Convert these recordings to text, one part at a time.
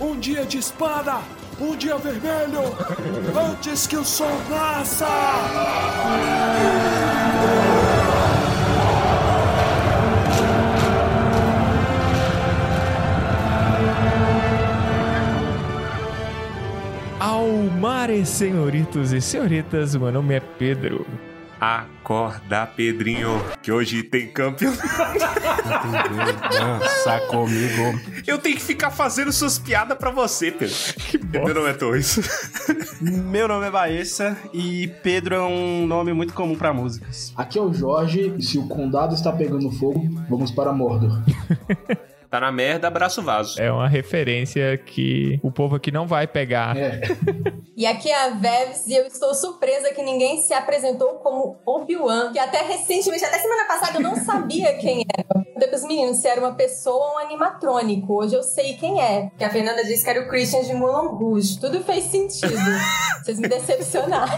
Um dia de espada, um dia vermelho, antes que o sol nasça! Almares, senhoritos e senhoritas, meu nome é Pedro. Acorda, Pedrinho, que hoje tem campeonato. Dança comigo. Eu tenho que ficar fazendo suas piadas pra você, Pedro. Que Meu nome é Torres. Meu nome é Baessa e Pedro é um nome muito comum pra músicas. Aqui é o Jorge, e se o condado está pegando fogo, vamos para Mordor. Tá na merda, abraço vaso. É uma referência que o povo aqui não vai pegar. É, E aqui é a Vevs e eu estou surpresa que ninguém se apresentou como Obi-Wan, que até recentemente, até semana passada eu não sabia quem era. Perguntei pros meninos se era uma pessoa ou um animatrônico. Hoje eu sei quem é. Que a Fernanda disse que era o Christian de Moulin Rouge. Tudo fez sentido. Vocês me decepcionaram.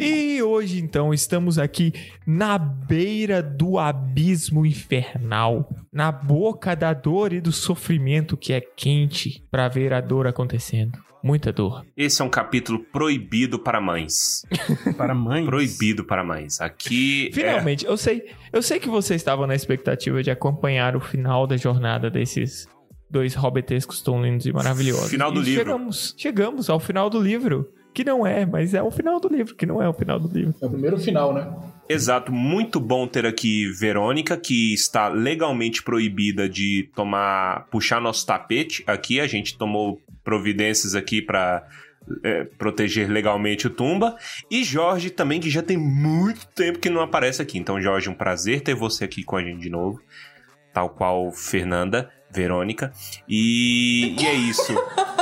E hoje, então, estamos aqui na beira do abismo infernal, na boca da dor e do sofrimento que é quente pra ver a dor acontecendo. Muita dor. Esse é um capítulo proibido para mães. Para mães. Proibido para mães. Aqui é Finalmente, eu sei, eu sei que vocês estavam na expectativa de acompanhar o final da jornada desses dois hobbitescos tão lindos e maravilhosos. Final do E livro. Chegamos, chegamos ao final do livro, que não é, mas é o final do livro, que não é o final do livro. é o primeiro final, né? Exato, muito bom ter aqui Verônica, que está legalmente proibida de tomar, puxar nosso tapete. Aqui a gente tomou providências aqui para proteger legalmente o Tumba. E Jorge também, que já tem muito tempo que não aparece aqui. Então, Jorge, um prazer ter você aqui com a gente de novo. Tal qual Fernanda, Verônica. E, e é isso.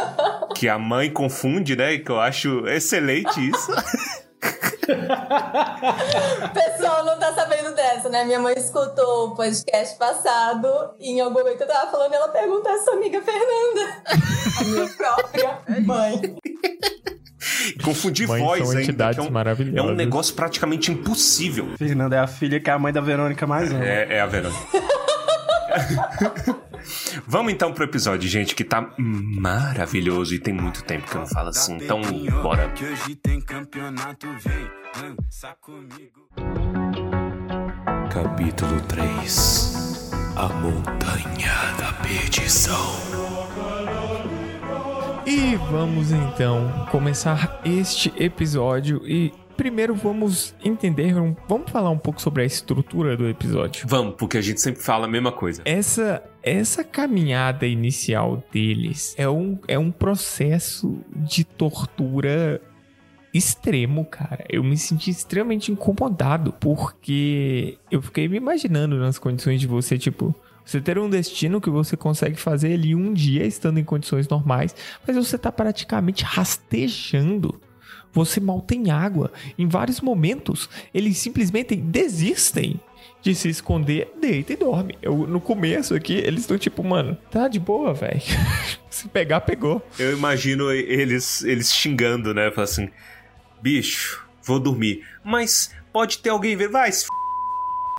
que a mãe confunde, né? Que eu acho excelente isso. O pessoal não tá sabendo dessa, né? Minha mãe escutou o podcast passado e em algum momento eu tava falando e ela perguntou a sua amiga Fernanda. A minha própria mãe. Confundir voz são ainda, entidades que é um, maravilhosas. é um negócio praticamente impossível. Fernanda é a filha que é a mãe da Verônica mais. É, é a Verônica. Vamos então pro episódio, gente, que tá maravilhoso e tem muito tempo que eu não falo assim. Então, bora. Que hoje tem campeonato, vem dança comigo. Capítulo 3 A Montanha da Perdição. E vamos então começar este episódio e primeiro vamos entender, vamos falar um pouco sobre a estrutura do episódio. Vamos, porque a gente sempre fala a mesma coisa. Essa essa caminhada inicial deles é um, é um processo de tortura extremo, cara. Eu me senti extremamente incomodado porque eu fiquei me imaginando nas condições de você, tipo, você ter um destino que você consegue fazer ali um dia estando em condições normais, mas você tá praticamente rastejando. Você mal tem água. Em vários momentos, eles simplesmente desistem de se esconder, deita e dorme. Eu, no começo aqui, eles estão tipo, mano, tá de boa, velho. se pegar, pegou. Eu imagino eles, eles xingando, né? Falando assim, bicho, vou dormir. Mas pode ter alguém ver, vai, se f...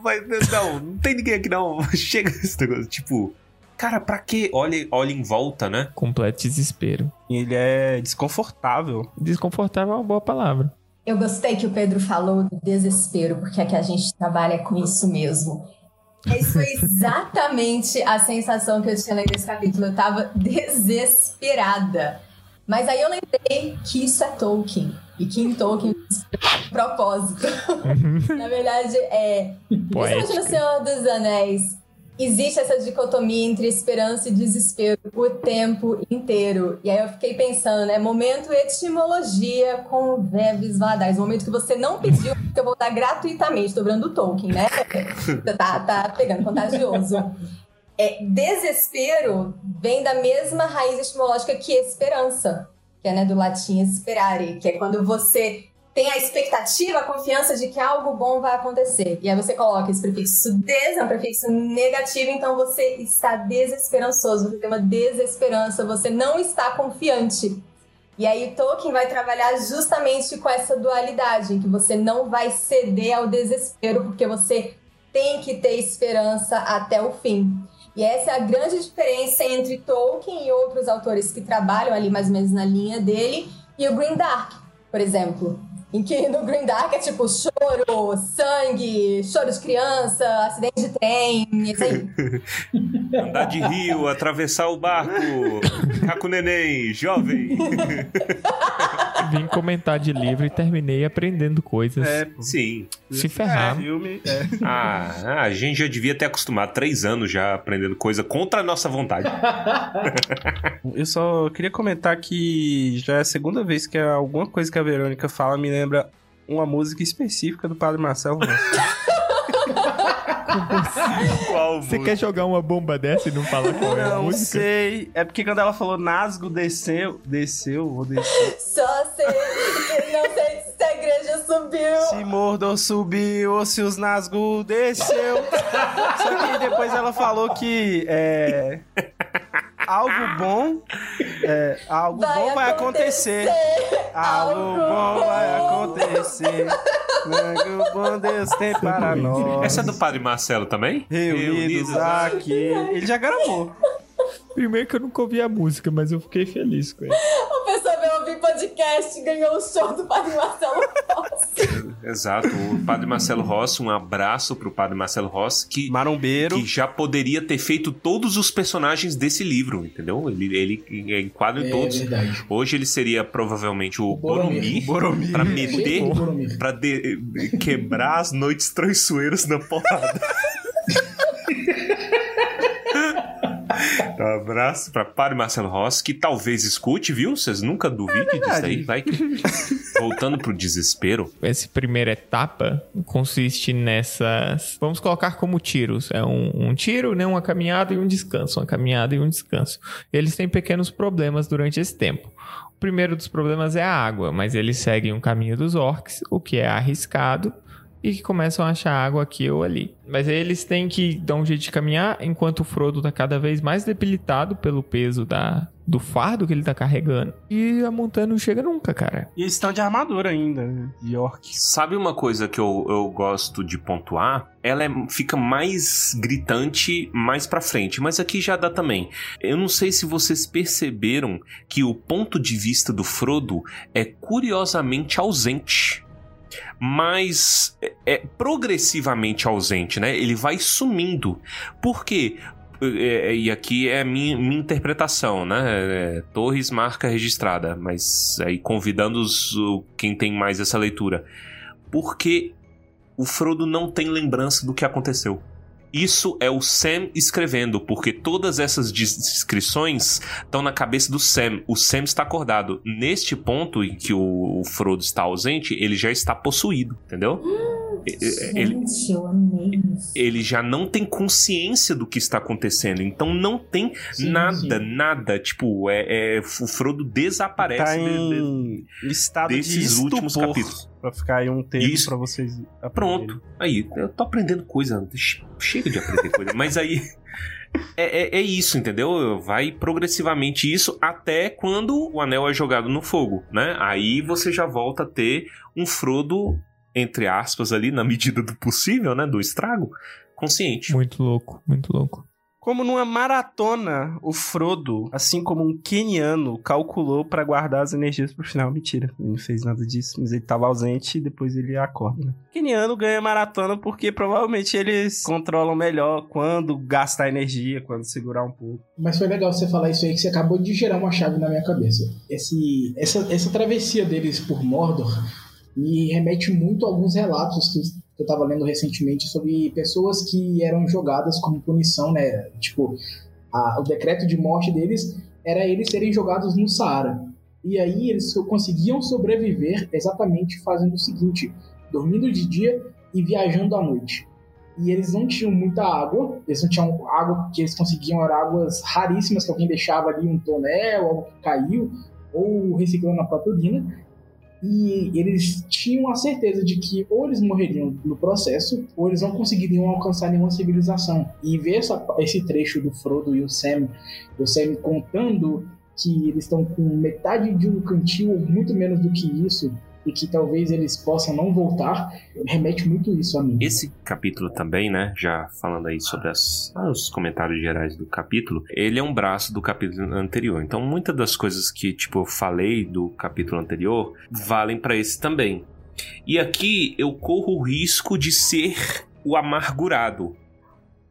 vai, não, não tem ninguém aqui não. Chega esse negócio, tipo, cara, pra quê? Olha, olha em volta, né? Completo desespero. Ele é desconfortável. Desconfortável é uma boa palavra. Eu gostei que o Pedro falou do desespero, porque aqui a gente trabalha com isso mesmo. Isso foi exatamente a sensação que eu tinha lendo esse capítulo. Eu tava desesperada. Mas aí eu lembrei que isso é Tolkien. E que em Tolkien propósito. Na verdade, é. Principalmente no Poética. Senhor dos Anéis, existe essa dicotomia entre esperança e desespero o tempo inteiro. E aí eu fiquei pensando, né? Momento etimologia com Veves Vadais. Momento que você não pediu, que eu vou dar gratuitamente, dobrando o Tolkien, né? tá, tá pegando contagioso. É, desespero vem da mesma raiz etimológica que esperança, que é né, do latim esperare, que é quando você tem a expectativa, a confiança de que algo bom vai acontecer. E aí você coloca esse prefixo des, é um prefixo negativo, então você está desesperançoso, você tem uma desesperança, você não está confiante. E aí Tolkien vai trabalhar justamente com essa dualidade, em que você não vai ceder ao desespero, porque você tem que ter esperança até o fim. E essa é a grande diferença entre Tolkien e outros autores que trabalham ali mais ou menos na linha dele e o Green Dark, por exemplo. Em que no Green Dark é tipo choro, sangue, choro de criança, acidente de trem, aí. Andar de rio, atravessar o barco, ficar com o neném, jovem. Vim comentar de livro e terminei aprendendo coisas. É, Sim. Se ferrar. É, filme. É. Ah, a gente já devia ter acostumado três anos já aprendendo coisa contra a nossa vontade. Eu só queria comentar que já é a segunda vez que alguma coisa que a Verônica fala me lembra uma música específica do Padre Marcelo Rossi. Qual Você quer jogar uma bomba dessa e não falar qual é a Não música? sei. É porque quando ela falou Nasgo desceu, desceu ou desceu. Só sei que não sei se a igreja subiu. Se Mordor subiu ou se os Nazgûl desceu. Só que depois ela falou que é, algo bom, é, algo bom vai acontecer. Algo bom vai acontecer. Algo bom Deus tem para nós. Essa é do Padre Marcelo também? Reunidos aqui. Ele já gravou. Primeiro que eu nunca ouvi a música, mas eu fiquei feliz com ele. A pessoa veio ouvir podcast e ganhou o show do Padre Marcelo Rossi. Exato, o Padre Marcelo Rossi, um abraço pro Padre Marcelo Rossi, que, Marombeiro. que já poderia ter feito todos os personagens desse livro, entendeu? Ele, ele enquadra em É todos. verdade. Hoje ele seria provavelmente o Boromir. Boromir, pra meter, O Boromir. pra de- quebrar as noites traiçoeiras na porrada. Um abraço pra Padre Marcelo Rossi, que talvez escute, viu? Vocês nunca duvidem disso aí. Vai que... Voltando pro desespero. Essa primeira etapa consiste nessas. Vamos colocar como tiros. É um, um tiro, né? uma caminhada e um descanso. Uma caminhada e um descanso. Eles têm pequenos problemas durante esse tempo. O primeiro dos problemas é a água, mas eles seguem o caminho dos orcs, o que é arriscado, e que começam a achar água aqui ou ali. Mas aí eles têm que dar um jeito de caminhar, enquanto o Frodo tá cada vez mais debilitado pelo peso da, do fardo que ele tá carregando. E a montanha não chega nunca, cara. E eles estão de armadura ainda, né? de orcs. Sabe uma coisa que eu, eu gosto de pontuar? Ela é- fica mais gritante mais pra frente, mas aqui já dá também. Eu não sei se vocês perceberam que o ponto de vista do Frodo é curiosamente ausente. Mas é, é progressivamente ausente, né? Ele vai sumindo. Por quê? É, e aqui é minha, minha interpretação, né? É, Torres marca registrada, mas aí convidando os, quem tem mais essa leitura. Porque o Frodo não tem lembrança do que aconteceu. Isso é o Sam escrevendo, porque todas essas descrições estão na cabeça do Sam. O Sam está acordado. Neste ponto em que o, Frodo está ausente, ele já está possuído, entendeu? E- e- ele, Gente, eu amei isso. ele já não tem consciência do que está acontecendo. Então não tem Sim, nada, sim. nada. Tipo, é, é- o Frodo desaparece. Tá de- de- em estado de desses estupor. últimos capítulos. Pra ficar aí um tempo pra vocês Pronto. Aí, eu tô aprendendo coisa. Che- Chega de aprender coisa. Mas aí. É, é- é isso, entendeu? Vai progressivamente isso até quando o anel é jogado no fogo, né? Aí você já volta a ter um Frodo, entre aspas, ali, na medida do possível, né? Do estrago, consciente. Muito louco, muito louco. Como numa maratona, o Frodo, assim como um keniano, calculou pra guardar as energias pro final. Mentira, ele não fez nada disso, mas ele tava ausente e depois ele acorda. Né? Keniano ganha maratona porque provavelmente eles controlam melhor quando gastar energia, quando segurar um pouco. Mas foi legal você falar isso aí, que você acabou de gerar uma chave na minha cabeça. Esse, essa, essa travessia deles por Mordor me remete muito a alguns relatos que eu tava lendo recentemente sobre pessoas que eram jogadas como punição, né? Tipo, a- o decreto de morte deles era eles serem jogados no Saara. E aí eles conseguiam sobreviver exatamente fazendo o seguinte: dormindo de dia e viajando à noite. E eles não tinham muita água, eles não tinham água que eles conseguiam, eram águas raríssimas que alguém deixava ali um tonel, algo que caiu, ou reciclando na própria urina. E eles tinham a certeza de que ou eles morreriam no processo, ou eles não conseguiriam alcançar nenhuma civilização. E ver essa- esse trecho do Frodo e o Sam, o Sam contando que eles estão com metade de um cantil, ou muito menos do que isso, e que talvez eles possam não voltar, remete muito isso a mim. Esse capítulo também, né? Já falando aí sobre as, ah, os comentários gerais do capítulo, ele é um braço do capítulo anterior. Então, muitas das coisas que, tipo, eu falei do capítulo anterior valem para esse também. E aqui eu corro o risco de ser o amargurado.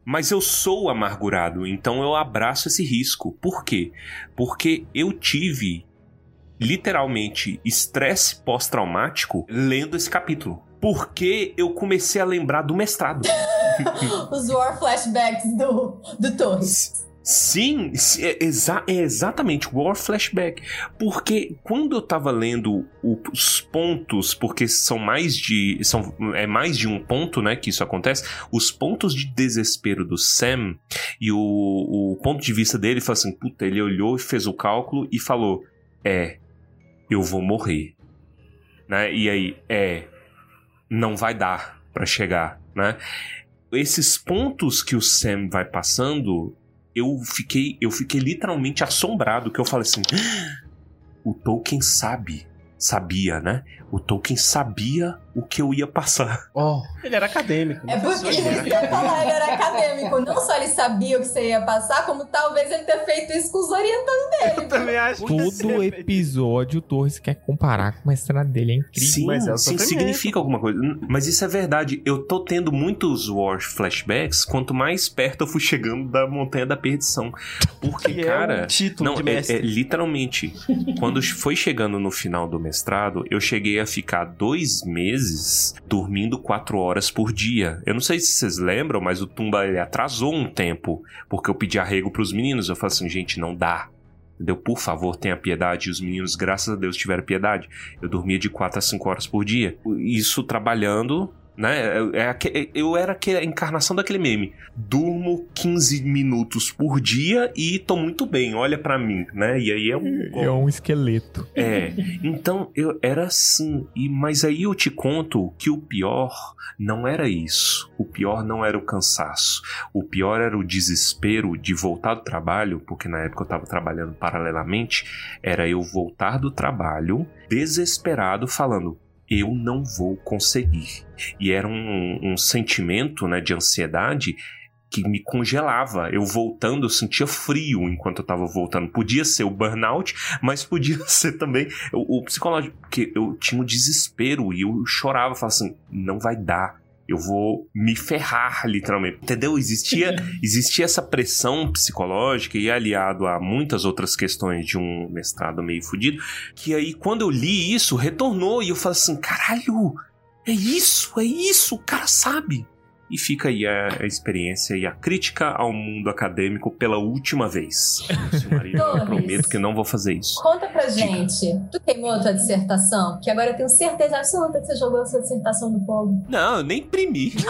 Mas eu sou amargurado, então eu abraço esse risco. Por quê? Porque eu tive literalmente estresse pós-traumático lendo esse capítulo. Porque eu comecei a lembrar do mestrado. Os war flashbacks do, do Torres. Sim, é, exa é exatamente War Flashback. Porque quando eu tava lendo os pontos, porque são mais de. São, é mais de um ponto, né? Que isso acontece. Os pontos de desespero do Sam e o, o ponto de vista dele foi assim: puta, ele olhou e fez o cálculo e falou: É, eu vou morrer. Né? E aí, é, não vai dar para chegar, né? Esses pontos que o Sam vai passando, eu fiquei, eu fiquei literalmente assombrado, que eu falei assim, ah, o Tolkien sabe sabia, né? O Tolkien sabia o que eu ia passar. Oh, ele era acadêmico. É porque ele ia falar, ele era acadêmico. Não só ele sabia o que você ia passar, como talvez ele ter feito isso com os orientandos dele. Eu também acho Todo episódio o Torres quer comparar com a estrada dele. É incrível. Sim, mas é sim significa alguma coisa. Mas isso é verdade. Eu tô tendo muitos War flashbacks quanto mais perto eu fui chegando da Montanha da Perdição. Porque, Que é cara. um título não, de é- é literalmente. quando foi chegando no final do mestrado, eu cheguei ficar dois meses dormindo quatro horas por dia. Eu não sei se vocês lembram, mas o Tumba ele atrasou um tempo, porque eu pedi arrego pros meninos. Eu falei assim, gente, não dá. Entendeu? Por favor, tenha piedade. E os meninos, graças a Deus, tiveram piedade. Eu dormia de 4 a 5 horas por dia. Isso trabalhando, né? É- é Eu era a encarnação daquele meme. Durmo 15 minutos por dia e tô muito bem, olha pra mim, né? E aí é um. É um esqueleto. É, então eu era assim, e mas aí eu te conto que o pior não era isso. O pior não era o cansaço. O pior era o desespero de voltar do trabalho, porque na época eu tava trabalhando paralelamente, era eu voltar do trabalho desesperado falando eu não vou conseguir. E era um, um sentimento né, de ansiedade que me congelava. Eu voltando, eu sentia frio enquanto eu tava voltando. Podia ser o burnout, mas podia ser também o, o psicológico, porque eu tinha um desespero e eu chorava, falava assim, não vai dar. Eu vou me ferrar, literalmente. Entendeu? Existia, existia essa pressão psicológica e aliado a muitas outras questões de um mestrado meio fudido, que aí quando eu li isso, retornou e eu falei assim, caralho, é isso, é isso, o cara sabe. E fica aí a, a experiência e a crítica ao mundo acadêmico pela última vez. Maria, eu prometo que não vou fazer isso. Conta pra gente. Tu queimou a tua dissertação? Que agora eu tenho certeza absoluta que você jogou a sua dissertação no fogo. Não, eu nem imprimi.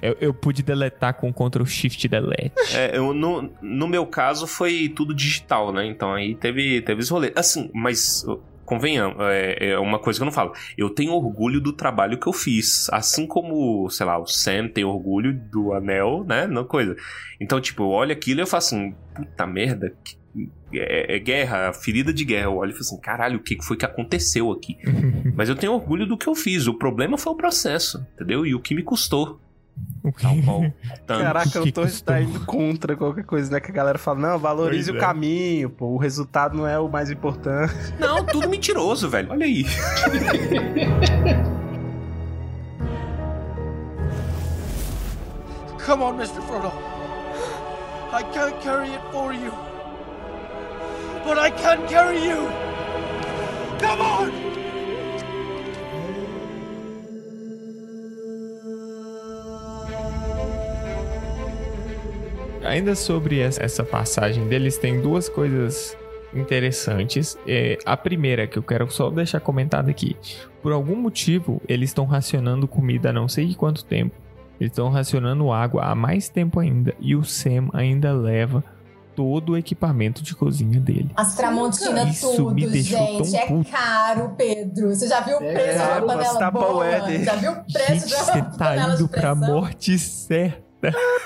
Eu, eu pude deletar com Ctrl Shift Delete. É, eu, no, no meu caso foi tudo digital, né? Então aí teve, teve esse rolê. Assim, mas convenhamos, é, é uma coisa que eu não falo. Eu tenho orgulho do trabalho que eu fiz. Assim como, sei lá, o Sam tem orgulho do anel, né? Não coisa. Então, tipo, eu olho aquilo e eu falo assim, puta merda, que- é, é guerra, ferida de guerra. Eu olho e falo assim, caralho, o que foi que aconteceu aqui? Mas eu tenho orgulho do que eu fiz. O problema foi o processo, entendeu? E o que me custou. Tal qual. Tanto. Caraca, Torres custou? tá indo contra qualquer coisa, né? Que a galera fala, não, valorize Pois o é. caminho, pô. O resultado não é o mais importante. Não, tudo mentiroso, velho. Olha aí. Come on, Mr. Frodo. I can't carry it for you. But I can carry you. Come on! Ainda sobre essa passagem deles, tem duas coisas interessantes. É, a primeira, que eu quero só deixar comentado aqui. Por algum motivo, eles estão racionando comida há não sei quanto tempo. Eles estão racionando água há mais tempo ainda. E o Sam ainda leva todo o equipamento de cozinha dele. As Tramontina Isso tudo, me deixou gente. tão É puto. caro, Pedro. Você já viu o É preço de caro, uma panela tá boa? é. Já viu o preço Gente, de uma você tá de indo pra morte certa.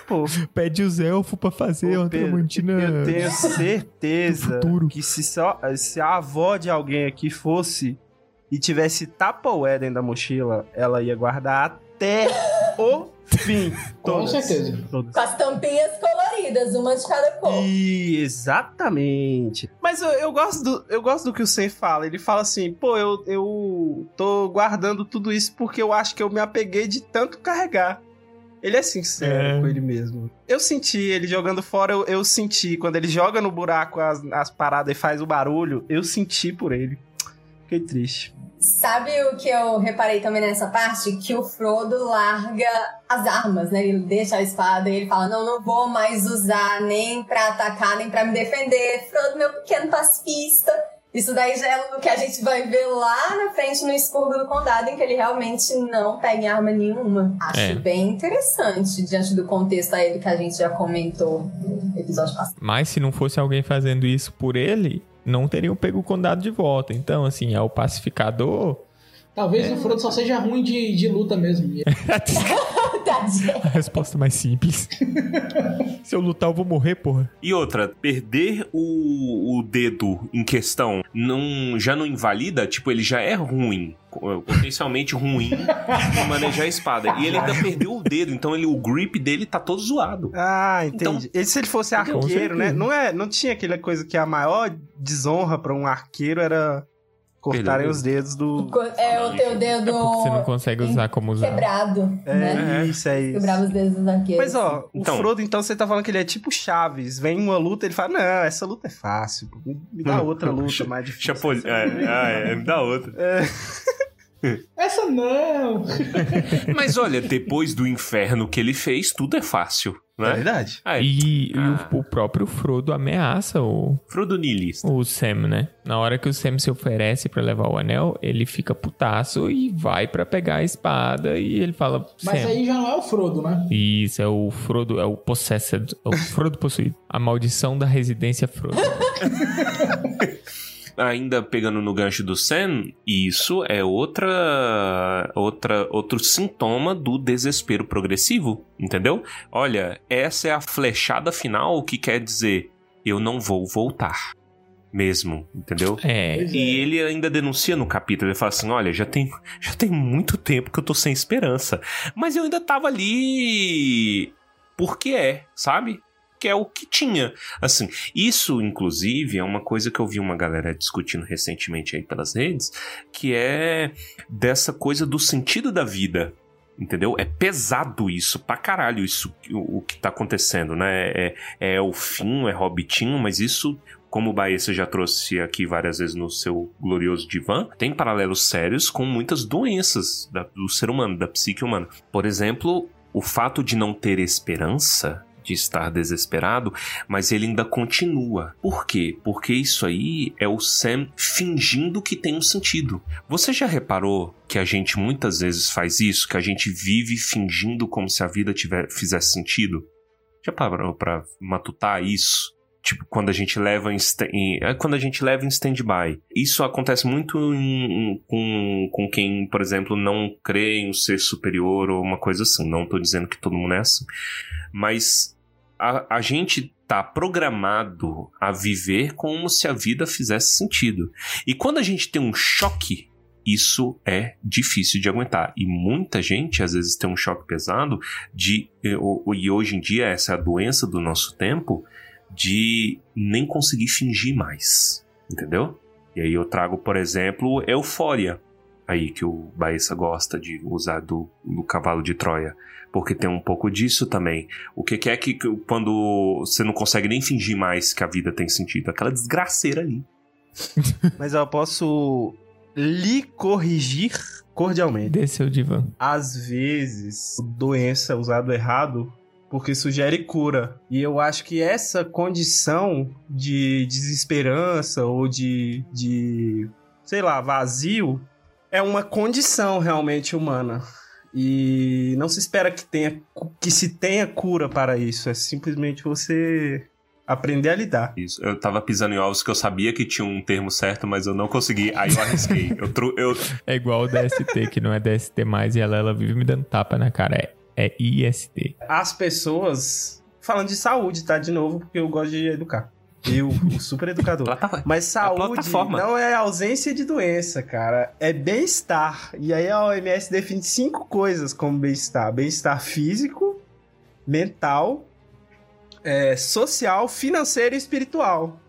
Pô, Pede os elfos pra fazer Ô, uma Pedro, tramontina. Eu tenho certeza que se, só, se a avó de alguém aqui fosse e tivesse Tupperware dentro da mochila, ela ia guardar até o fim. Com certeza. Todas. Com as tampinhas coloridas, uma de cada cor. E, exatamente. Mas eu, eu gosto do, eu gosto do que o Sen fala. Ele fala assim, pô, eu, eu tô guardando tudo isso porque eu acho que eu me apeguei de tanto carregar. Ele é sincero É. com ele mesmo. Eu senti ele jogando fora, eu, eu senti. Quando ele joga no buraco as, as paradas e faz o barulho, eu senti por ele. Fiquei triste. Sabe o que eu reparei também nessa parte? Que o Frodo larga as armas, né? Ele deixa a espada e ele fala: Não, não vou mais usar nem pra atacar, nem pra me defender. Frodo, meu pequeno pacifista. Isso daí já é o que a gente vai ver lá na frente no Expurgo do Condado, em que ele realmente não pega em arma nenhuma. Acho É. bem interessante, diante do contexto aí que a gente já comentou no episódio passado. Mas se não fosse alguém fazendo isso por ele, não teriam pego o condado de volta. Então, assim, é o pacificador. Talvez o Frodo só seja ruim de, de luta mesmo. E Tadinha. A resposta mais simples. Se eu lutar, eu vou morrer, porra. E outra, perder o, o dedo em questão não, já não invalida? Tipo, ele já é ruim, potencialmente ruim, em manejar a espada. E ele ainda perdeu o dedo, então ele, o grip dele tá todo zoado. Ah, Então- entendi. E se ele fosse arqueiro, né? Não, é, não tinha aquela coisa que a maior desonra pra um arqueiro era cortarem os dedos do. É o teu dedo É você não consegue usar como usar. quebrado, né? É, isso é isso. Quebrava os dedos dos arqueiros. Mas ó, Então- o Frodo, então, você tá falando que ele é tipo Chaves. Vem uma luta, ele fala: Não, essa luta é fácil. Me dá outra luta mais difícil. Chapol... É, ah, é, me dá outra. Essa não! Mas olha, depois do inferno que ele fez, tudo é fácil, É né? verdade. Ah, E, e Ah. o, o próprio Frodo ameaça o, Frodo Nilista. o Sam, né? Na hora que o Sam se oferece pra levar o anel, ele fica putaço e vai pra pegar a espada e ele fala: Mas Sam. aí já não é o Frodo, né? Isso, é o Frodo, é o Possessed, é o Frodo possuído. A maldição da residência Frodo. Ainda pegando no gancho do Sam, isso é outra, outra outro sintoma do desespero progressivo, entendeu? Olha, essa é a flechada final que quer dizer eu não vou voltar. Mesmo, entendeu? É, Pois é. E ele ainda denuncia no capítulo, ele fala assim: olha, já tem, já tem muito tempo que eu tô sem esperança. Mas eu ainda tava ali. Porque é, sabe? Que é o que tinha. Assim, isso, inclusive, é uma coisa que eu vi uma galera discutindo recentemente aí pelas redes, que é dessa coisa do sentido da vida. Entendeu? É pesado isso, pra caralho, isso, o, o que tá acontecendo, né? É, é o fim, é Hobbitinho, mas isso como o Baessa já trouxe aqui várias vezes no seu glorioso divã, tem paralelos sérios com muitas doenças da- do ser humano, da psique humana. Por exemplo, o fato de não ter esperança, de estar desesperado, mas ele ainda continua. Por quê? Porque isso aí é o Sam fingindo que tem um sentido. Você já reparou que a gente muitas vezes faz isso? Que a gente vive fingindo como se a vida tiver, fizesse sentido? Já parou pra matutar isso? Tipo, quando a gente leva em, em- é quando a gente leva em stand-by. Isso acontece muito em- em- com, com quem, por exemplo, não crê em um ser superior ou uma coisa assim. Não tô dizendo que todo mundo é assim. Mas a, a gente tá programado a viver como se a vida fizesse sentido. E quando a gente tem um choque, isso é difícil de aguentar. E muita gente, às vezes, tem um choque pesado de. E e hoje em dia, essa é a doença do nosso tempo de nem conseguir fingir mais. Entendeu? E aí eu trago, por exemplo, Eufória. Aí que o Baessa gosta de usar do, do cavalo de Troia. Porque tem um pouco disso também. O que, que é que quando você não consegue nem fingir mais que a vida tem sentido? Aquela desgraceira ali. Mas eu posso lhe corrigir cordialmente. desceu o divã. Às vezes, doença usado errado porque sugere cura. E eu acho que essa condição de desesperança ou de, de sei lá, vazio é uma condição realmente humana. E não se espera que tenha que se tenha cura para isso, é simplesmente você aprender a lidar. Isso. Eu tava pisando em ovos que eu sabia que tinha um termo certo, mas eu não consegui. Aí eu arrisquei. Eu, tru- eu, É igual o DST, que não é DST mais, e ela, ela vive me dando tapa na cara. É É IST. As pessoas. Falando de saúde, tá? De novo, porque eu gosto de educar. Eu, o super educador. Mas saúde plataforma. não é ausência de doença, cara. É bem-estar. E aí a OMS define cinco coisas como bem-estar: bem-estar físico, mental, é, social, financeiro e espiritual.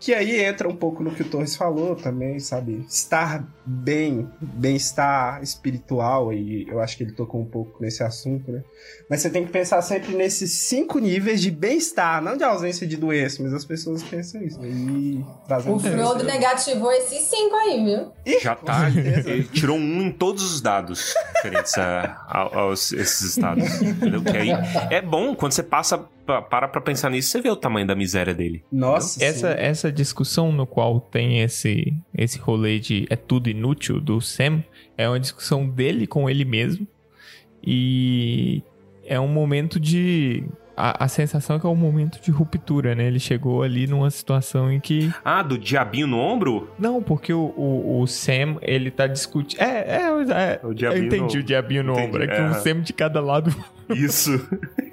Que aí entra um pouco no que o Torres falou também, sabe? Estar bem, bem-estar espiritual, e eu acho que ele tocou um pouco nesse assunto, né? Mas você tem que pensar sempre nesses cinco níveis de bem-estar, não de ausência de doença, mas as pessoas pensam isso. E trazendo O Frodo negativou esses cinco aí, viu? Já tá. Ele tirou um em todos os dados referentes a, a- aos esses estados. Entendeu? Que aí é bom, quando você passa, pa- para pra pensar nisso, você vê o tamanho da miséria dele. Nossa, Essa, sim. essa discussão no qual tem esse, esse rolê de é tudo inútil do Sam é uma discussão dele com ele mesmo. E é um momento de. A, a sensação é que é um momento de ruptura, né? Ele chegou ali numa situação em que. Ah, do diabinho no ombro? Não, porque o, o, o Sam, ele tá discutindo. É, é, é. O eu diabinho entendi no- o diabinho no Entendi, ombro. É que é. um Sam de cada lado Isso.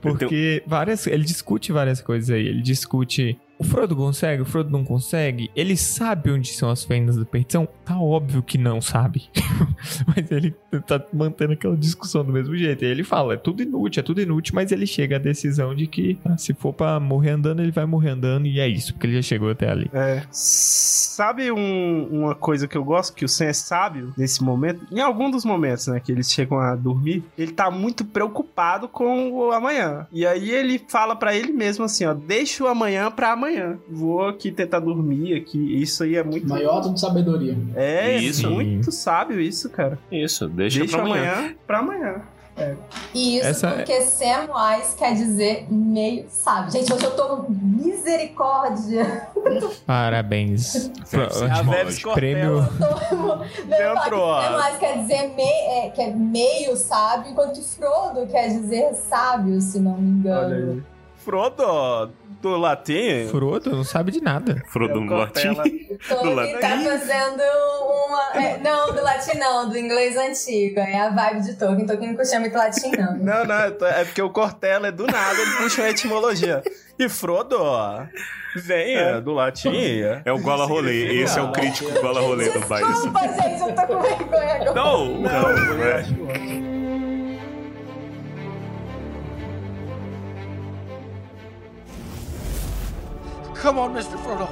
Porque várias, ele discute várias coisas aí. Ele discute. O Frodo consegue, o Frodo não consegue. Ele sabe onde são as fendas da perdição? Tá óbvio que não sabe. mas ele tá mantendo aquela discussão do mesmo jeito. E ele fala: é tudo inútil, é tudo inútil. Mas ele chega à decisão de que ah, se for pra morrer andando, ele vai morrer andando. E é isso, porque ele já chegou até ali. É. Sabe um- uma coisa que eu gosto, que o Sam é sábio nesse momento? Em algum dos momentos, né, que eles chegam a dormir, ele tá muito preocupado com o amanhã. E aí ele fala pra ele mesmo assim, ó, deixa o amanhã pra amanhã. Vou aqui tentar dormir aqui. Isso aí é muito... Maior de sabedoria. É, Isso. é muito sábio isso, cara. Isso, deixa, Deixa, pra amanhã. amanhã pra amanhã. E isso Essa é- porque Samwise quer dizer meio sábio. Gente, hoje eu tô misericórdia. Parabéns. A. Vebs Prêmio. Meu Dentro, ó. Samwise quer dizer me, é, que é meio sábio, enquanto Frodo quer dizer sábio, se não me engano. Olha aí. Frodo, do latim... Frodo não sabe de nada. Frodo É o no latim. Tolkien latim. tá fazendo uma. é, não, do latim não, do inglês antigo. É a vibe de Tolkien. Tolkien não curtia muito latim, não. Não, não, é porque o Cortella é do nada, ele puxa uma etimologia. E Frodo, ó, venha do latim. É o Gola Rolê. Esse é o crítico Gola Rolê do país. Desculpa, gente, eu tô com vergonha agora. Não, Não, não. é. Come on, Mr. Frodo.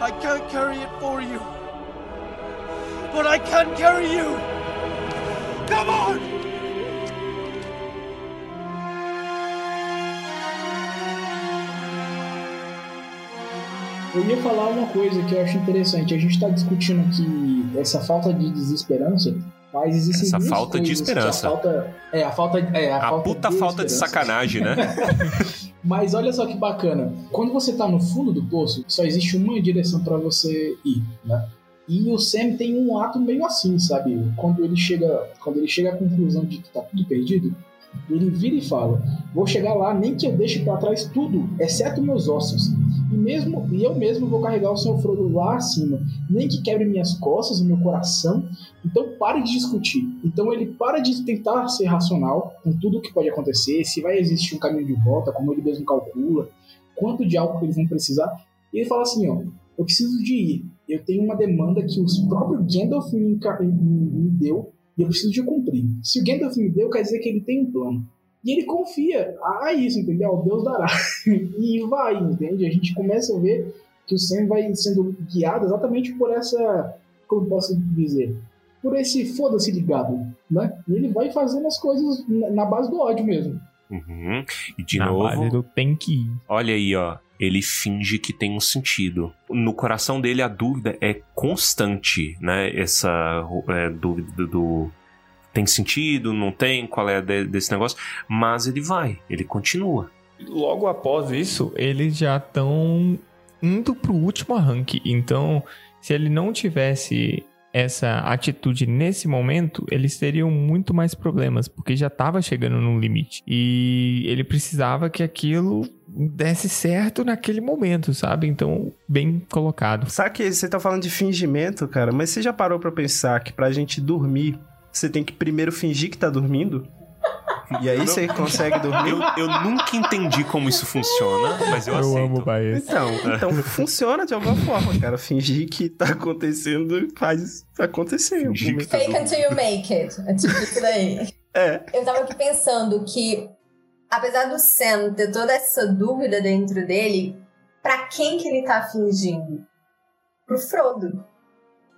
I can't carry it for you. But I can carry you. Come on! Eu ia falar uma coisa que eu acho interessante. A gente está discutindo aqui essa falta de desesperança, mas existem Essa falta de esperança. A falta, é, a falta, é, a A falta puta falta de sacanagem, né? Mas olha só que bacana. Quando você tá no fundo do poço, só existe uma direção para você ir, né? E o Sam tem um ato meio assim, sabe? Quando ele chega, quando ele chega à conclusão de que tá tudo perdido, ele vira e fala: "Vou chegar lá, nem que eu deixe para trás tudo, exceto meus ossos. E mesmo e eu mesmo vou carregar o Sr. Frodo lá acima, nem que quebre minhas costas e meu coração. Então pare de discutir. Então ele para de tentar ser racional com tudo o que pode acontecer, se vai existir um caminho de volta, como ele mesmo calcula, quanto de álcool eles vão precisar. E ele fala assim, ó, eu preciso de ir. Eu tenho uma demanda que o próprio Gandalf me- me deu e eu preciso de cumprir. Se o Gandalf me deu, quer dizer que ele tem um plano. E ele confia a isso, entendeu? Deus dará. e vai, entende? A gente começa a ver que o Sam vai sendo guiado exatamente por essa, como posso dizer, por esse foda-se ligado, né? E ele vai fazendo as coisas na na base do ódio mesmo. Uhum. E de Na novo, base do tem que ir. olha aí, ó. Ele finge que tem um sentido. No coração dele, a dúvida é constante, né? Essa é, dúvida do, Tem sentido, não tem? Qual é de- desse negócio? Mas ele vai, ele continua. Logo após isso, eles já estão indo pro último arranque. Então, se ele não tivesse essa atitude nesse momento, eles teriam muito mais problemas, porque já estava chegando no limite. E ele precisava que aquilo desse certo naquele momento, sabe? Então, bem colocado. Sabe que você tá falando de fingimento, cara, mas você já parou pra pensar que pra gente dormir, você tem que primeiro fingir que tá dormindo. E aí você consegue dormir. Eu, eu nunca entendi como isso funciona, mas eu, Eu aceito. amo Baez. Então, então funciona de alguma forma, cara. Fingir que tá acontecendo faz acontecer. Fingir que tá Fake until you make it. É tipo isso daí. É. Eu tava aqui pensando que, apesar do Sam ter toda essa dúvida dentro dele, pra quem que ele tá fingindo? Pro Frodo.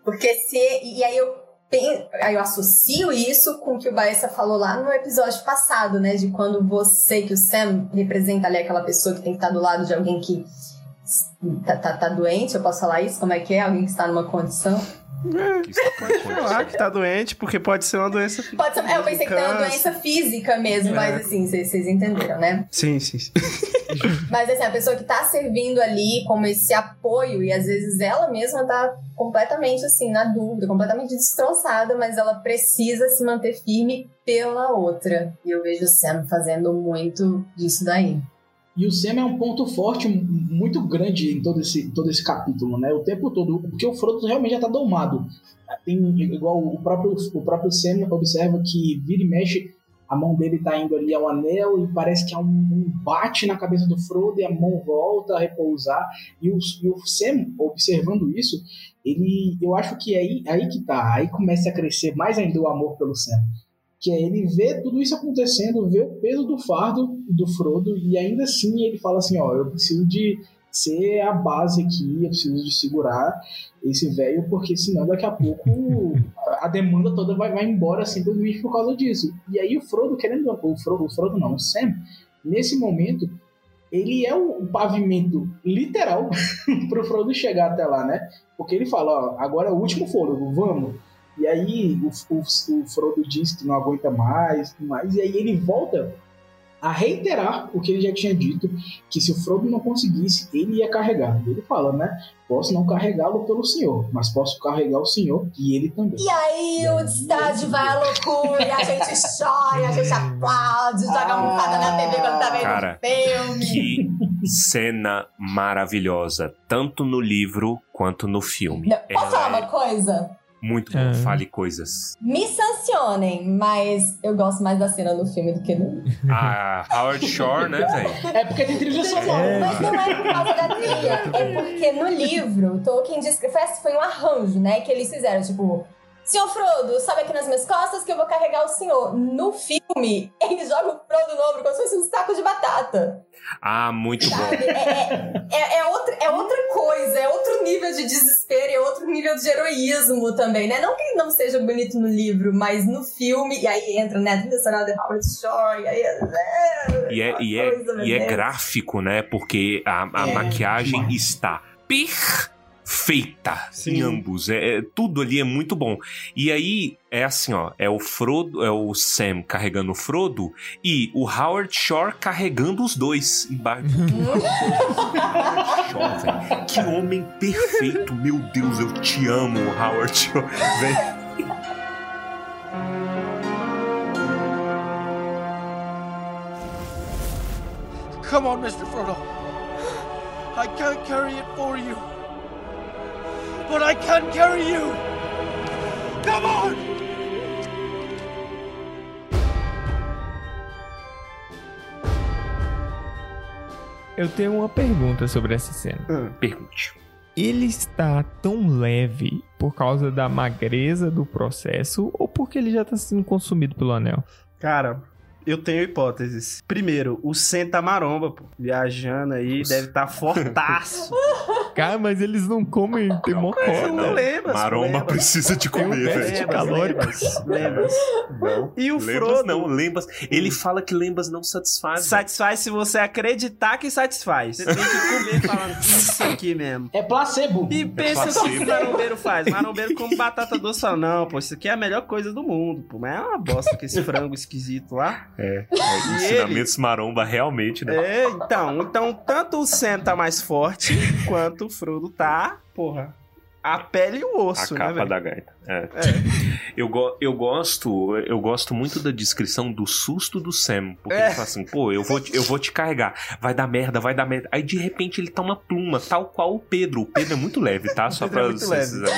Porque se. E aí eu, aí eu associo isso com o que o Baessa falou lá no episódio passado, né? De quando você, que o Sam representa ali aquela pessoa que tem que estar do lado de alguém que tá, tá, tá doente, eu posso falar isso? Como é que é? Alguém que está numa condição? Que tá Sei lá acontecendo. que tá doente, porque pode ser uma doença. Pode ser, é, eu pensei que tem uma doença física mesmo, É. mas assim, vocês vocês entenderam, né? Sim, sim. sim. Mas assim, a pessoa que tá servindo ali como esse apoio, e às vezes ela mesma tá completamente assim, na dúvida, completamente destroçada, mas ela precisa se manter firme pela outra. E eu vejo o Sam fazendo muito disso daí. E o Sam é um ponto forte muito grande em todo esse, todo esse capítulo, né? O tempo todo. Porque o Frodo realmente já tá domado. Tem, igual o próprio, o próprio Sam observa que vira e mexe, a mão dele tá indo ali ao anel e parece que há um, um bate na cabeça do Frodo e a mão volta a repousar. E o, e o Sam, observando isso, ele, eu acho que é aí, aí que tá. Aí começa a crescer mais ainda o amor pelo Sam que é ele vê tudo isso acontecendo, vê o peso do fardo do Frodo e ainda assim ele fala assim, ó, eu preciso de ser a base aqui, eu preciso de segurar esse velho, porque senão daqui a pouco a demanda toda vai, vai embora simplesmente por causa disso. E aí o Frodo, querendo o Frodo, o Frodo não, o Sam, nesse momento, ele é o, pavimento literal pro Frodo chegar até lá, né? Porque ele fala, ó, agora é o último fôlego, vamos. E aí o, o, o Frodo diz que não aguenta mais, tudo mais, e aí ele volta a reiterar o que ele já tinha dito, que se o Frodo não conseguisse, ele ia carregar. Ele fala, né? Posso não carregá-lo pelo Senhor, mas posso carregar o Senhor e ele também. E aí o estádio vai à loucura, a gente chora, a gente aplaude, joga Ah, almofada na TV quando tá vendo Cara, filme. Que cena maravilhosa, tanto no livro quanto no filme. Não, posso falar Ela uma coisa? É muito bom, É. fale coisas. Me sancionem, mas eu gosto mais da cena no filme do que no livro. A Howard Shore, né, velho? É porque tem trilha sonora. Mas não é por causa da trilha, é porque no livro, Tolkien diz que foi um arranjo, né? Que eles fizeram, tipo, Senhor Frodo, sobe aqui nas minhas costas que eu vou carregar o senhor. No filme, ele joga o Frodo no ombro como se fosse um saco de batata. Ah, muito bom. Sabe? É, é, é, é outra, é outra coisa, é outro nível de desespero, é outro nível de heroísmo também, né? Não que ele não seja bonito no livro, mas no filme, e aí entra, né, a trilha sonora de Howard Shore, e aí... E é, e é, e é gráfico, né? Porque a, a É, maquiagem está perfeita Sim. em ambos. É, é- tudo ali é muito bom. E aí é assim, ó, é o Frodo, é o Sam carregando o Frodo e o Howard Shore carregando os dois embaixo. Shore. Que homem perfeito, meu Deus, eu te amo, Howard Shore, velho. Come on, Mr. Frodo. I can't carry it for you. But I can carry you. Come on! Eu tenho uma pergunta sobre essa cena. Pergunte. Ele está tão leve por causa da magreza do processo ou porque ele já está sendo consumido pelo anel? Cara, eu tenho hipóteses. Primeiro, o Senta Maromba, pô, viajando aí, deve estar fortaço. Cara, mas eles não comem, tem mó Você não lembra? Maromba lembra. precisa de comer, velho. Lembas, lembas. Não. E o Lembas Frodo não, Lembas. Ele fala que Lembas não satisfaz. satisfaz se você acreditar que satisfaz. Você tem que comer falando isso aqui mesmo. É placebo. E pensa o que o marombeiro faz. Marombeiro come batata doce fala, não, pô, isso aqui é a melhor coisa do mundo, pô. Mas é uma bosta com esse frango esquisito lá. É, E ensinamentos maromba realmente, né? É, então, então tanto o Sam tá mais forte, quanto o Frodo tá, porra, a pele e o A osso, né, capa velho? da gaita. É. Eu, go- eu gosto eu gosto muito da descrição do susto do Sam. Porque É. ele fala assim, pô, eu vou, te- eu vou te carregar. Vai dar merda, vai dar merda. Aí de repente ele tá uma pluma, tal qual o Pedro. O Pedro é muito leve, tá? Só Pedro é vocês saberem.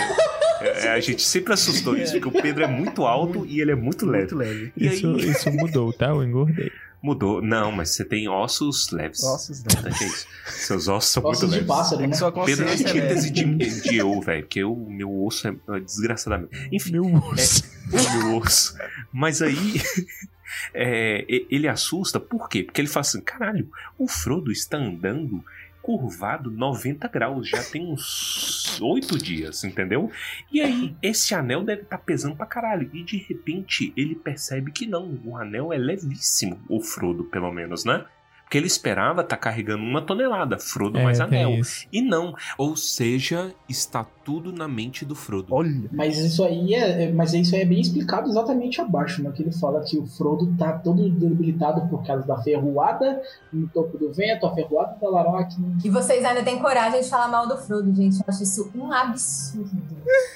É, a gente sempre assustou isso, porque o Pedro é muito alto e ele é muito leve. Muito leve. E Isso, aí isso mudou, tá? Eu engordei. mudou. Não, mas você tem ossos leves. Ossos O leves. é isso? Seus ossos são Ossos muito de leves. pássaro, É né? sua Pedro é consciência é antítese de, de eu, velho, porque o meu osso é é desgraçadamente. Enfim, Meu osso. o meu osso. Mas aí. é, ele assusta, por quê? Porque ele fala assim: caralho, o Frodo está andando curvado 90 graus, já tem uns 8 dias, entendeu? E aí, esse anel deve estar pesando pra caralho. E de repente, ele percebe que não, o anel é levíssimo, o Frodo, pelo menos, né? Porque ele esperava estar carregando uma tonelada, Frodo mais É, tem anel. E não. Ou seja, está tudo na mente do Frodo. Olha. Mas isso aí é, é- mas isso aí é bem explicado exatamente abaixo, né? Que ele fala que o Frodo tá todo debilitado por causa da ferroada no topo do vento, a ferroada da Laroque. E vocês ainda têm coragem de falar mal do Frodo, gente. Eu acho isso um absurdo.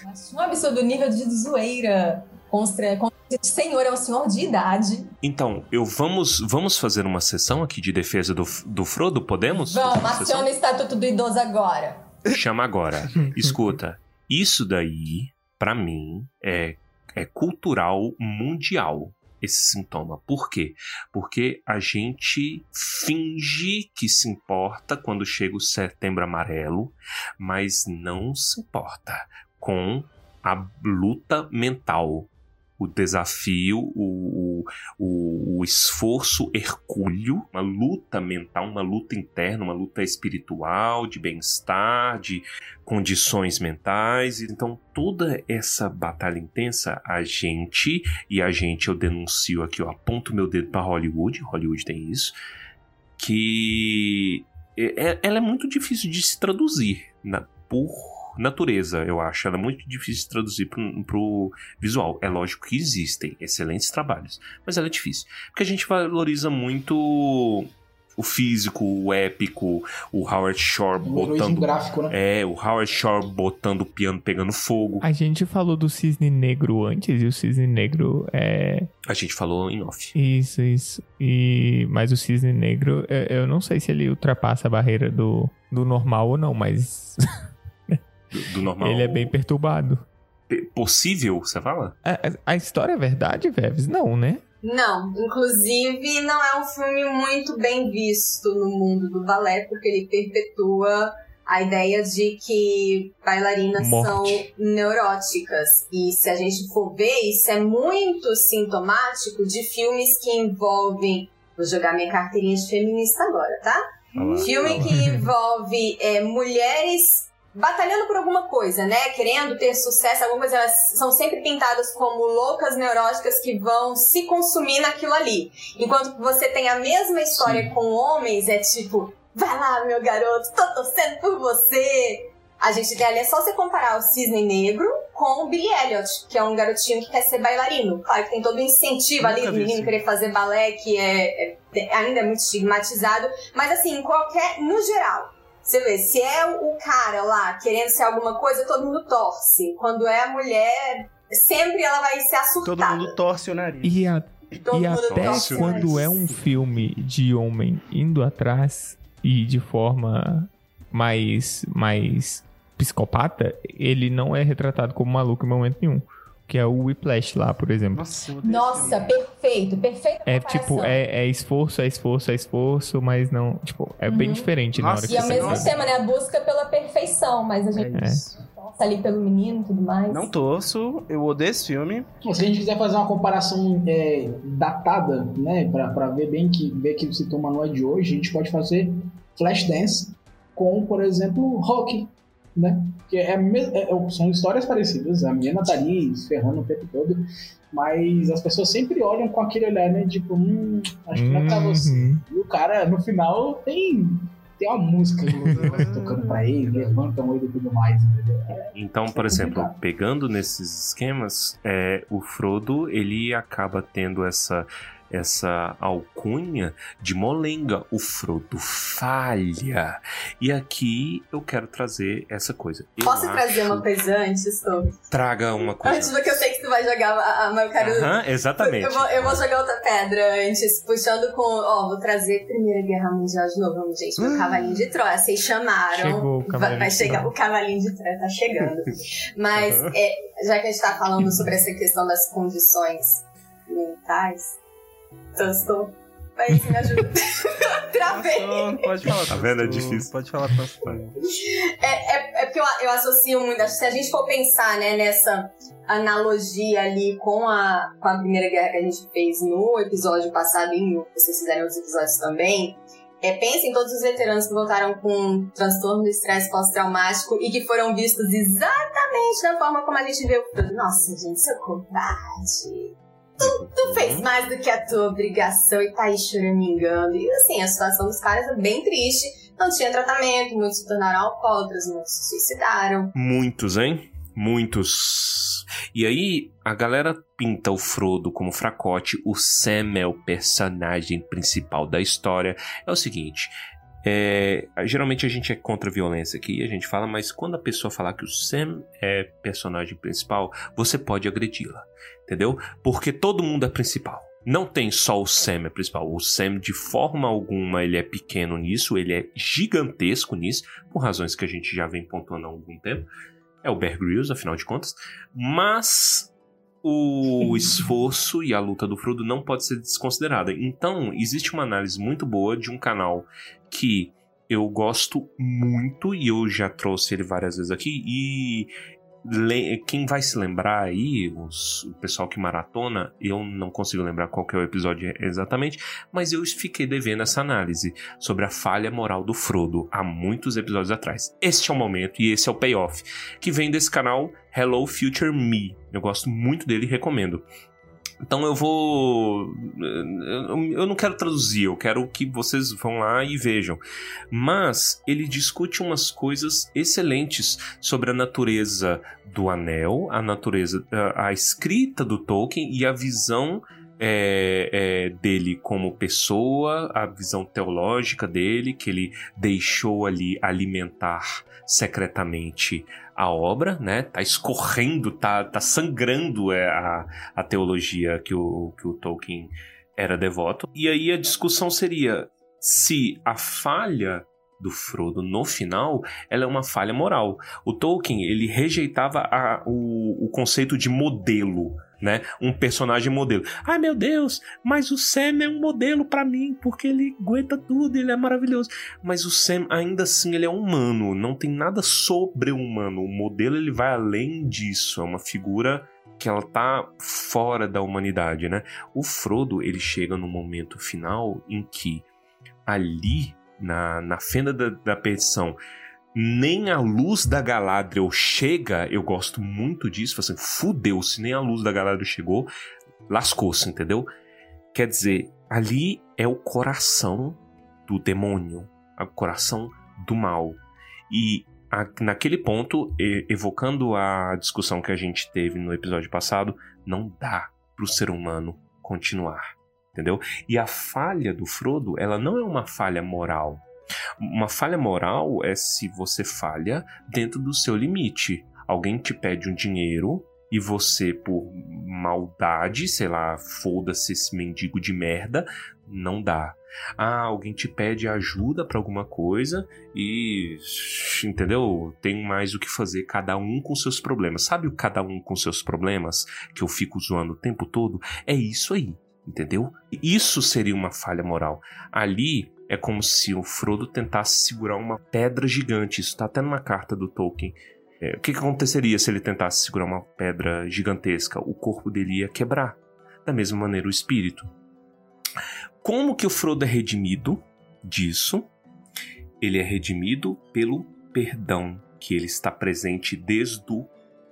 Acho um absurdo o nível de zoeira. Constra... con- Esse senhor é um senhor de idade. Então, eu vamos vamos fazer uma sessão aqui de defesa do, do Frodo? Podemos? Vamos, aciona o Estatuto do Idoso agora. Chama agora. Escuta, isso daí, pra mim, é, é cultural mundial. Esse sintoma. Por quê? Porque a gente finge que se importa quando chega o setembro amarelo, mas não se importa com a luta mental. O desafio, o, o, o esforço hercúleo, uma luta mental, uma luta interna, uma luta espiritual, de bem-estar, de condições mentais. Então, toda essa batalha intensa, a gente, e a gente eu denuncio aqui, eu aponto meu dedo para Hollywood, Hollywood tem isso, que é- ela é muito difícil de se traduzir na- por natureza, eu acho. Ela é muito difícil de traduzir pro, pro visual. É lógico que existem excelentes trabalhos, mas ela é difícil. Porque a gente valoriza muito o físico, o épico, o Howard Shore heroísmo botando. gráfico, né? É, o Howard Shore botando o piano pegando fogo. A gente falou do cisne negro antes, e o cisne negro é. A gente falou em off. Isso, isso. E... Mas o cisne negro, eu, eu não sei se ele ultrapassa a barreira do, do normal ou não, mas Do, do normal. ele é bem perturbado. P- Possível, você fala? A, a- história é verdade, Veves? Não, né? Não, inclusive não é um filme muito bem visto no mundo do balé, porque ele perpetua a ideia de que bailarinas Morte. são neuróticas. E se a gente for ver, isso é muito sintomático de filmes que envolvem. Vou jogar minha carteirinha de feminista agora, tá? Olha lá, Filme que envolve é, mulheres batalhando por alguma coisa, né? Querendo ter sucesso, alguma coisa. Elas são sempre pintadas como loucas neuróticas que vão se consumir naquilo ali. Enquanto você tem a mesma história com homens, é tipo, vai lá, meu garoto, tô torcendo por você. A gente tem ali, é só você comparar o Cisne Negro com o Billy Elliot, que é um garotinho que quer ser bailarino. Claro que tem todo um incentivo ali do menino querer fazer balé, que é, é- ainda é muito estigmatizado. Mas assim, qualquer. No geral, você vê, se é o cara lá querendo ser alguma coisa, todo mundo torce. Quando é a mulher, sempre ela vai ser Todo assustada. mundo torce o nariz. E, a- Todo e até torce quando é um filme de homem indo atrás e de forma mais, mais psicopata, ele não é retratado como maluco em momento nenhum. Que é o Whiplash lá, por exemplo. Nossa, Nossa, perfeito, perfeito. É tipo, é, é esforço, é esforço, é esforço, mas não. Tipo, é bem Uhum. diferente na Nossa, hora que E ao você mesmo tempo, né? A busca pela perfeição, mas a gente É torce ali pelo menino e tudo mais. Não torço, eu odeio esse filme. Se a gente quiser fazer uma comparação é, datada, né, pra, pra ver bem que, ver que o sintoma não é de hoje, a gente pode fazer Flashdance com, por exemplo, Rock, né? Que é, é- é- são histórias parecidas, a menina tá ali ferrando o tempo todo, mas as pessoas sempre olham com aquele olhar, né, tipo, hum, acho que não é pra você. Uhum. E o cara, no final, tem, tem uma música inclusive, tocando pra ele, levantam ele e tudo mais, entendeu? Então, por É exemplo, complicado. pegando nesses esquemas, é, o Frodo ele acaba tendo essa essa alcunha de molenga. O Frodo falha. E aqui eu quero trazer essa coisa. Eu Posso trazer acho- uma coisa antes, Tom? Traga uma coisa. Antes, porque eu sei que tu vai jogar, a- a- mas eu quero. Aham, exatamente. Eu vou, eu vou jogar outra pedra antes, puxando com. Ó, vou trazer Primeira Guerra Mundial de novo, vamos, gente. Meu cavalinho de Troia. Vocês chamaram. Chegou o vai, cavalinho vai de chegar, Troia. o cavalinho de Troia tá chegando. Mas Uhum. é, já que a gente tá falando sobre essa questão das condições mentais, transtorno, mas me ajuda. Travei. Transtorno, pode falar. Tá vendo? É difícil. Pode falar transtorno. É, é, é porque eu, eu associo muito, acho que se a gente for pensar né, nessa analogia ali com a, com a Primeira Guerra que a gente fez no episódio passado e no, vocês fizeram outros episódios também, é, pensem em todos os veteranos que voltaram com transtorno do estresse pós-traumático e que foram vistos exatamente da forma como a gente vê o. Nossa, gente, seu covarde. Tu, tu fez mais do que a tua obrigação e tá aí choramingando. E assim, a situação dos caras é bem triste. Não tinha tratamento, muitos se tornaram alcoólatras, muitos se suicidaram. Muitos, hein? Muitos. E aí, a galera pinta o Frodo como fracote, o Sam é o personagem principal da história. É o seguinte. É, geralmente a gente é contra a violência aqui, a gente fala, mas quando a pessoa falar que o Sam é personagem principal, você pode agredi-la, entendeu? Porque todo mundo é principal. Não tem só o Sam é principal. O Sam, de forma alguma, ele é pequeno nisso, ele é gigantesco nisso, por razões que a gente já vem pontuando há algum tempo. É o Bear Grylls, afinal de contas. Mas o esforço e a luta do Frodo não pode ser desconsiderada. Então, existe uma análise muito boa de um canal que eu gosto muito e eu já trouxe ele várias vezes aqui e quem vai se lembrar aí, os- o pessoal que maratona, eu não consigo lembrar qual é o episódio exatamente, mas eu fiquei devendo essa análise sobre a falha moral do Frodo há muitos episódios atrás. Este é o momento e esse é o payoff que vem desse canal Hello Future Me. Eu gosto muito dele e recomendo. Então eu vou. eu- não quero traduzir, eu quero que vocês vão lá e vejam. Mas ele discute umas coisas excelentes sobre a natureza do anel, a natureza, a, a escrita do Tolkien e a visão é, é, dele como pessoa, a visão teológica dele, que ele deixou ali alimentar secretamente a obra, né? Tá escorrendo, tá, tá sangrando é, a, a teologia que o, que o Tolkien era devoto. E aí a discussão seria se a falha do Frodo no final ela é uma falha moral. O Tolkien ele rejeitava a- o, o conceito de modelo, né? Um personagem modelo. Ai meu Deus, mas o Sam é um modelo pra mim porque ele aguenta tudo, ele é maravilhoso. Mas o Sam ainda assim ele é humano, não tem nada sobre-humano. O modelo ele vai além disso, é uma figura que ela tá fora da humanidade, né? O Frodo ele chega no momento final em que ali na, na fenda da, da perdição nem a luz da Galadriel chega, eu gosto muito disso, assim, fudeu-se, nem a luz da Galadriel chegou, lascou-se, entendeu? Quer dizer, ali é o coração do demônio, é o coração do mal. E a- naquele ponto, evocando a discussão que a gente teve no episódio passado, não dá para o ser humano continuar, entendeu? E a falha do Frodo, ela não é uma falha moral. Uma falha moral é se você falha dentro do seu limite. Alguém te pede um dinheiro e você, por maldade, sei lá, foda-se esse mendigo de merda, não dá. Ah, alguém te pede ajuda pra alguma coisa e. Entendeu? Tem mais o que fazer, cada um com seus problemas. Sabe o cada um com seus problemas que eu fico zoando o tempo todo? É isso aí, entendeu? Isso seria uma falha moral. Ali é como se o Frodo tentasse segurar uma pedra gigante. Isso tá até numa carta do Tolkien. É, o que, que aconteceria se ele tentasse segurar uma pedra gigantesca? O corpo dele ia quebrar. Da mesma maneira, o espírito. Como que o Frodo é redimido disso? Ele é redimido pelo perdão que ele está presente desde o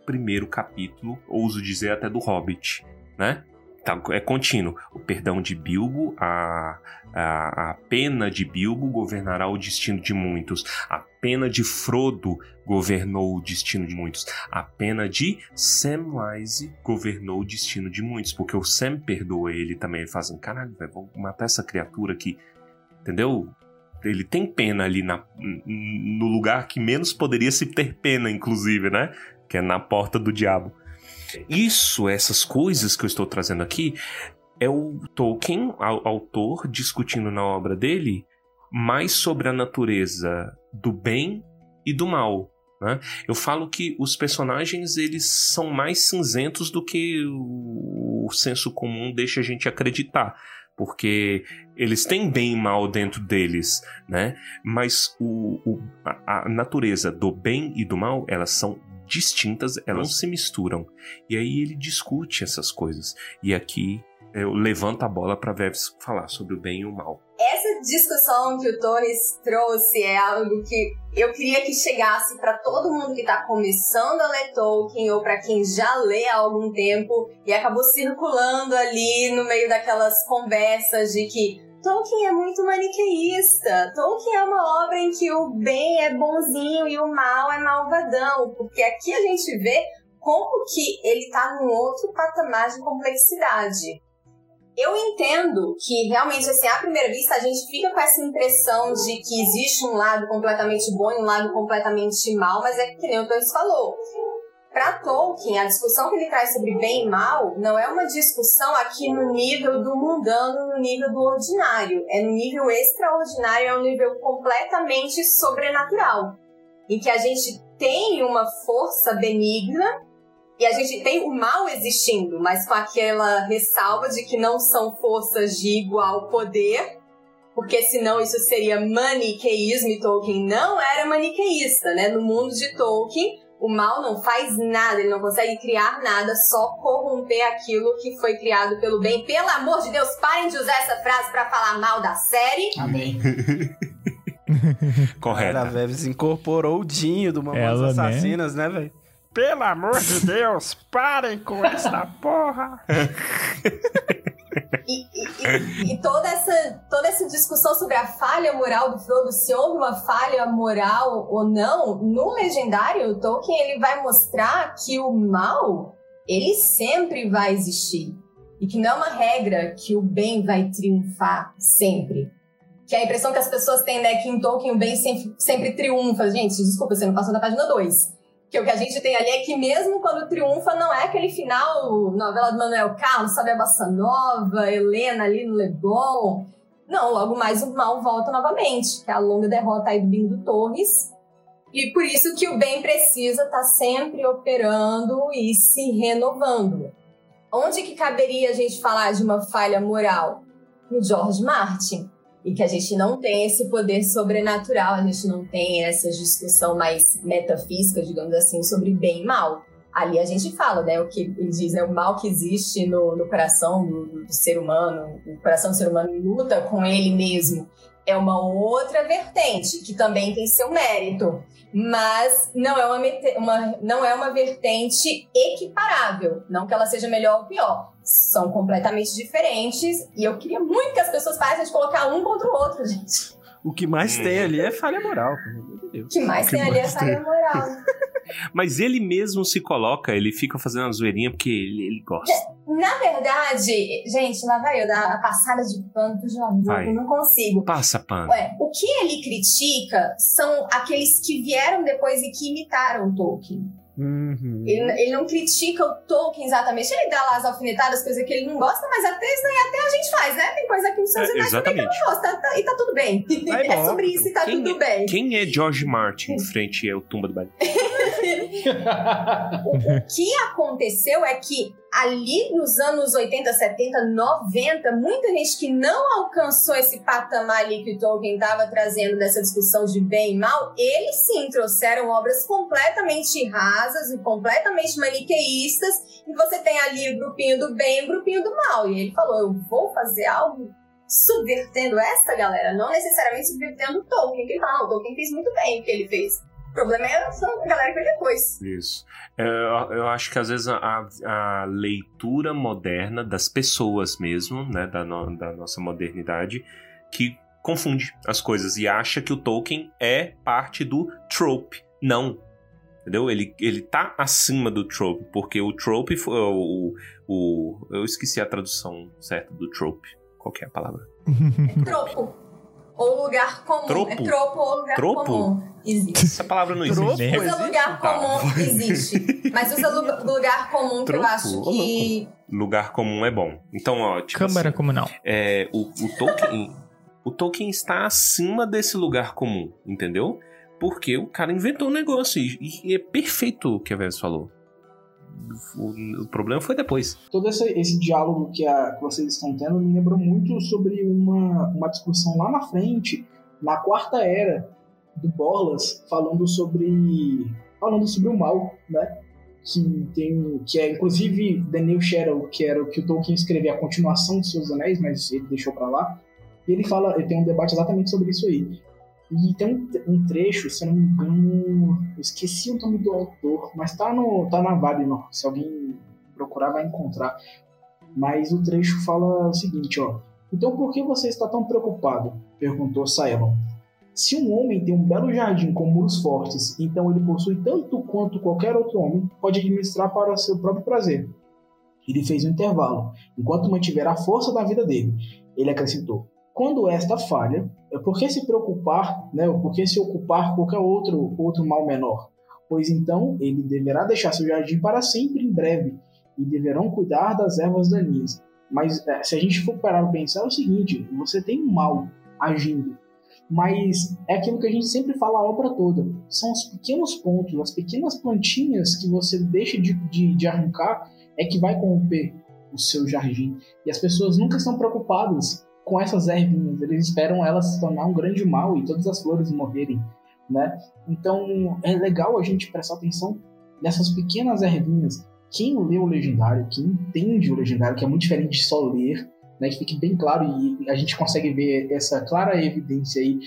primeiro capítulo, ouso dizer até do Hobbit, né? Tá, é contínuo. O perdão de Bilbo, a, a, a pena de Bilbo governará o destino de muitos. A pena de Frodo governou o destino de muitos. A pena de Samwise governou o destino de muitos. Porque o Sam perdoa ele também. Ele fala assim, caralho, vamos matar essa criatura aqui. Entendeu? Ele tem pena ali na, no lugar que menos poderia se ter pena, inclusive, né? Que é na porta do diabo. Isso, essas coisas que eu estou trazendo aqui, é o Tolkien, au- autor, discutindo na obra dele mais sobre a natureza do bem e do mal. né? Eu falo que os personagens eles são mais cinzentos do que o, o senso comum deixa a gente acreditar porque eles têm bem e mal dentro deles, né? Mas o, o a, a, natureza do bem e do mal, elas são distintas, elas não se misturam. E aí ele discute essas coisas. E aqui eu levanto a bola para Veves falar sobre o bem e o mal. Essa discussão que o Torres trouxe é algo que eu queria que chegasse para todo mundo que está começando a ler Tolkien ou para quem já lê há algum tempo e acabou circulando ali no meio daquelas conversas de que Tolkien é muito maniqueísta. Tolkien é uma obra em que o bem é bonzinho e o mal é malvadão, porque aqui a gente vê como que ele está num outro patamar de complexidade. Eu entendo que realmente, assim, à primeira vista, a gente fica com essa impressão de que existe um lado completamente bom e um lado completamente mal, mas é que nem o Torres falou. Para Tolkien, a discussão que ele traz sobre bem e mal não é uma discussão aqui no nível do mundano, no nível do ordinário. É no nível extraordinário, é um nível completamente sobrenatural. Em que a gente tem uma força benigna e a gente tem o mal existindo, mas com aquela ressalva de que não são forças de igual poder, porque senão isso seria maniqueísmo e Tolkien não era maniqueísta, né? No mundo de Tolkien, o mal não faz nada, ele não consegue criar nada, só corromper aquilo que foi criado pelo bem. Pelo amor de Deus, parem de usar essa frase para falar mal da série. Amém. Correto. A Veves incorporou o Dinho do Ela, né? Assassinas, né, velho? Pelo amor de Deus, parem com essa porra! E, e- e- toda, essa, toda essa discussão sobre a falha moral do Frodo, se houve uma falha moral ou não, no Legendário, Tolkien ele vai mostrar que o mal, ele sempre vai existir. E que não é uma regra que o bem vai triunfar sempre. Que a impressão que as pessoas têm, né, que em Tolkien o bem sempre, sempre triunfa. Gente, desculpa, você não passou da página 2. Que o que a gente tem ali é que mesmo quando triunfa, não é aquele final, novela do Manuel Carlos, sabe, a Bossa Nova, Helena ali no Leblon. Não, logo mais o mal volta novamente, que é a longa derrota aí do Bingo Torres. E por isso que o bem precisa estar sempre operando e se renovando. Onde que caberia a gente falar de uma falha moral? No George Martin e que a gente não tem esse poder sobrenatural, a gente não tem essa discussão mais metafísica, digamos assim, sobre bem e mal. Ali a gente fala, né, o que ele diz, né, o mal que existe no, no coração do, do ser humano, o coração do ser humano luta com ele mesmo. É uma outra vertente, que também tem seu mérito, mas não é uma, uma- não é uma vertente equiparável, não que ela seja melhor ou pior são completamente diferentes e eu queria muito que as pessoas parassem de colocar um contra o outro, gente. O que mais tem ali é falha moral, pelo amor de O que mais Que tem ali é mais falha moral. Mas ele mesmo se coloca, ele fica fazendo uma zoeirinha porque ele, ele gosta. Na verdade, gente, lá vai eu dar a passada de pano pro eu não consigo. Passa pano. Ué, o que ele critica são aqueles que vieram depois e que imitaram Tolkien. Uhum. Ele, ele não critica o Tolkien exatamente. Ele dá lá as alfinetadas, coisas que ele não gosta, mas até isso aí até a gente faz, né? Tem coisa aqui nos seus É, imagem também que exatamente. não gosta, tá- e tá tudo bem. Vai é embora. sobre isso e tá Quem tudo bem. Quem é George Martin em frente ao Tumba do Baile? O, o que aconteceu é que ali nos anos 80, 70, 90, muita gente que não alcançou esse patamar ali que o Tolkien estava trazendo dessa discussão de bem e mal, eles sim trouxeram obras completamente rasas e completamente maniqueístas, e você tem ali o grupinho do bem e o grupinho do mal. E ele falou: eu vou fazer algo subvertendo essa galera, não necessariamente subvertendo o Tolkien. Que ele fala, não, o Tolkien fez muito bem o que ele fez. O problema é a galera que veio depois. Isso. É, Eu, eu acho que às vezes a, a- leitura moderna das pessoas mesmo, né, da, no- da nossa modernidade, que confunde as coisas e acha que o Tolkien é parte do trope. Não. Entendeu? Ele, ele tá acima do trope, porque o trope foi o, o. Eu esqueci a tradução certa do trope. Qual que é a palavra? Tropo. Ou lugar comum. Tropo? É tropo ou lugar Tropo? comum. Existe. Essa palavra não Tropo? existe. Usa existe? lugar Tá. comum, existe. Mas usa lu- lugar comum que eu Tropo? acho que. Lugar comum é bom. Então, ó, tipo Câmara assim, comunal. é, o, o Tolkien, o Tolkien está acima desse lugar comum, entendeu? Porque o cara inventou um negócio e, e é perfeito o que a Vez falou. O, o, problema foi depois. Todo esse, esse diálogo que, a, que vocês estão tendo me lembrou muito sobre uma, uma discussão lá na frente, na quarta era, do Borlas, falando sobre falando sobre o mal, né? Que tem que é inclusive Daniel Sherrill, que era o que o Tolkien escreveu a continuação de Seus Anéis, mas ele deixou para lá. E ele fala, ele tem um debate exatamente sobre isso aí. E tem um, um, trecho, se eu não me engano, eu esqueci o nome do autor, mas tá, no, tá na Valinor. Se alguém procurar, vai encontrar. Mas o trecho fala o seguinte, ó. Então por que você está tão preocupado? Perguntou Saelon. Se um homem tem um belo jardim com muros fortes, então ele possui tanto quanto qualquer outro homem pode administrar para seu próprio prazer. Ele fez um intervalo, enquanto mantiver a força da vida dele. Ele acrescentou: quando esta falha, é por que se preocupar, né, por que se ocupar qualquer outro, outro mal menor? Pois então ele deverá deixar seu jardim para sempre em breve, e deverão cuidar das ervas daninhas. Mas é, se a gente for parar para pensar, é o seguinte: você tem um mal agindo, mas é aquilo que a gente sempre fala a obra toda. São os pequenos pontos, as pequenas plantinhas que você deixa de, de, de arrancar é que vai corromper o seu jardim. E as pessoas nunca estão preocupadas com essas ervinhas. Eles esperam elas se tornar um grande mal e todas as flores morrerem, né? Então é legal a gente prestar atenção nessas pequenas ervinhas. Quem lê o legendário, quem entende o legendário, que é muito diferente de só ler, né? Que fique bem claro e a gente consegue ver essa clara evidência aí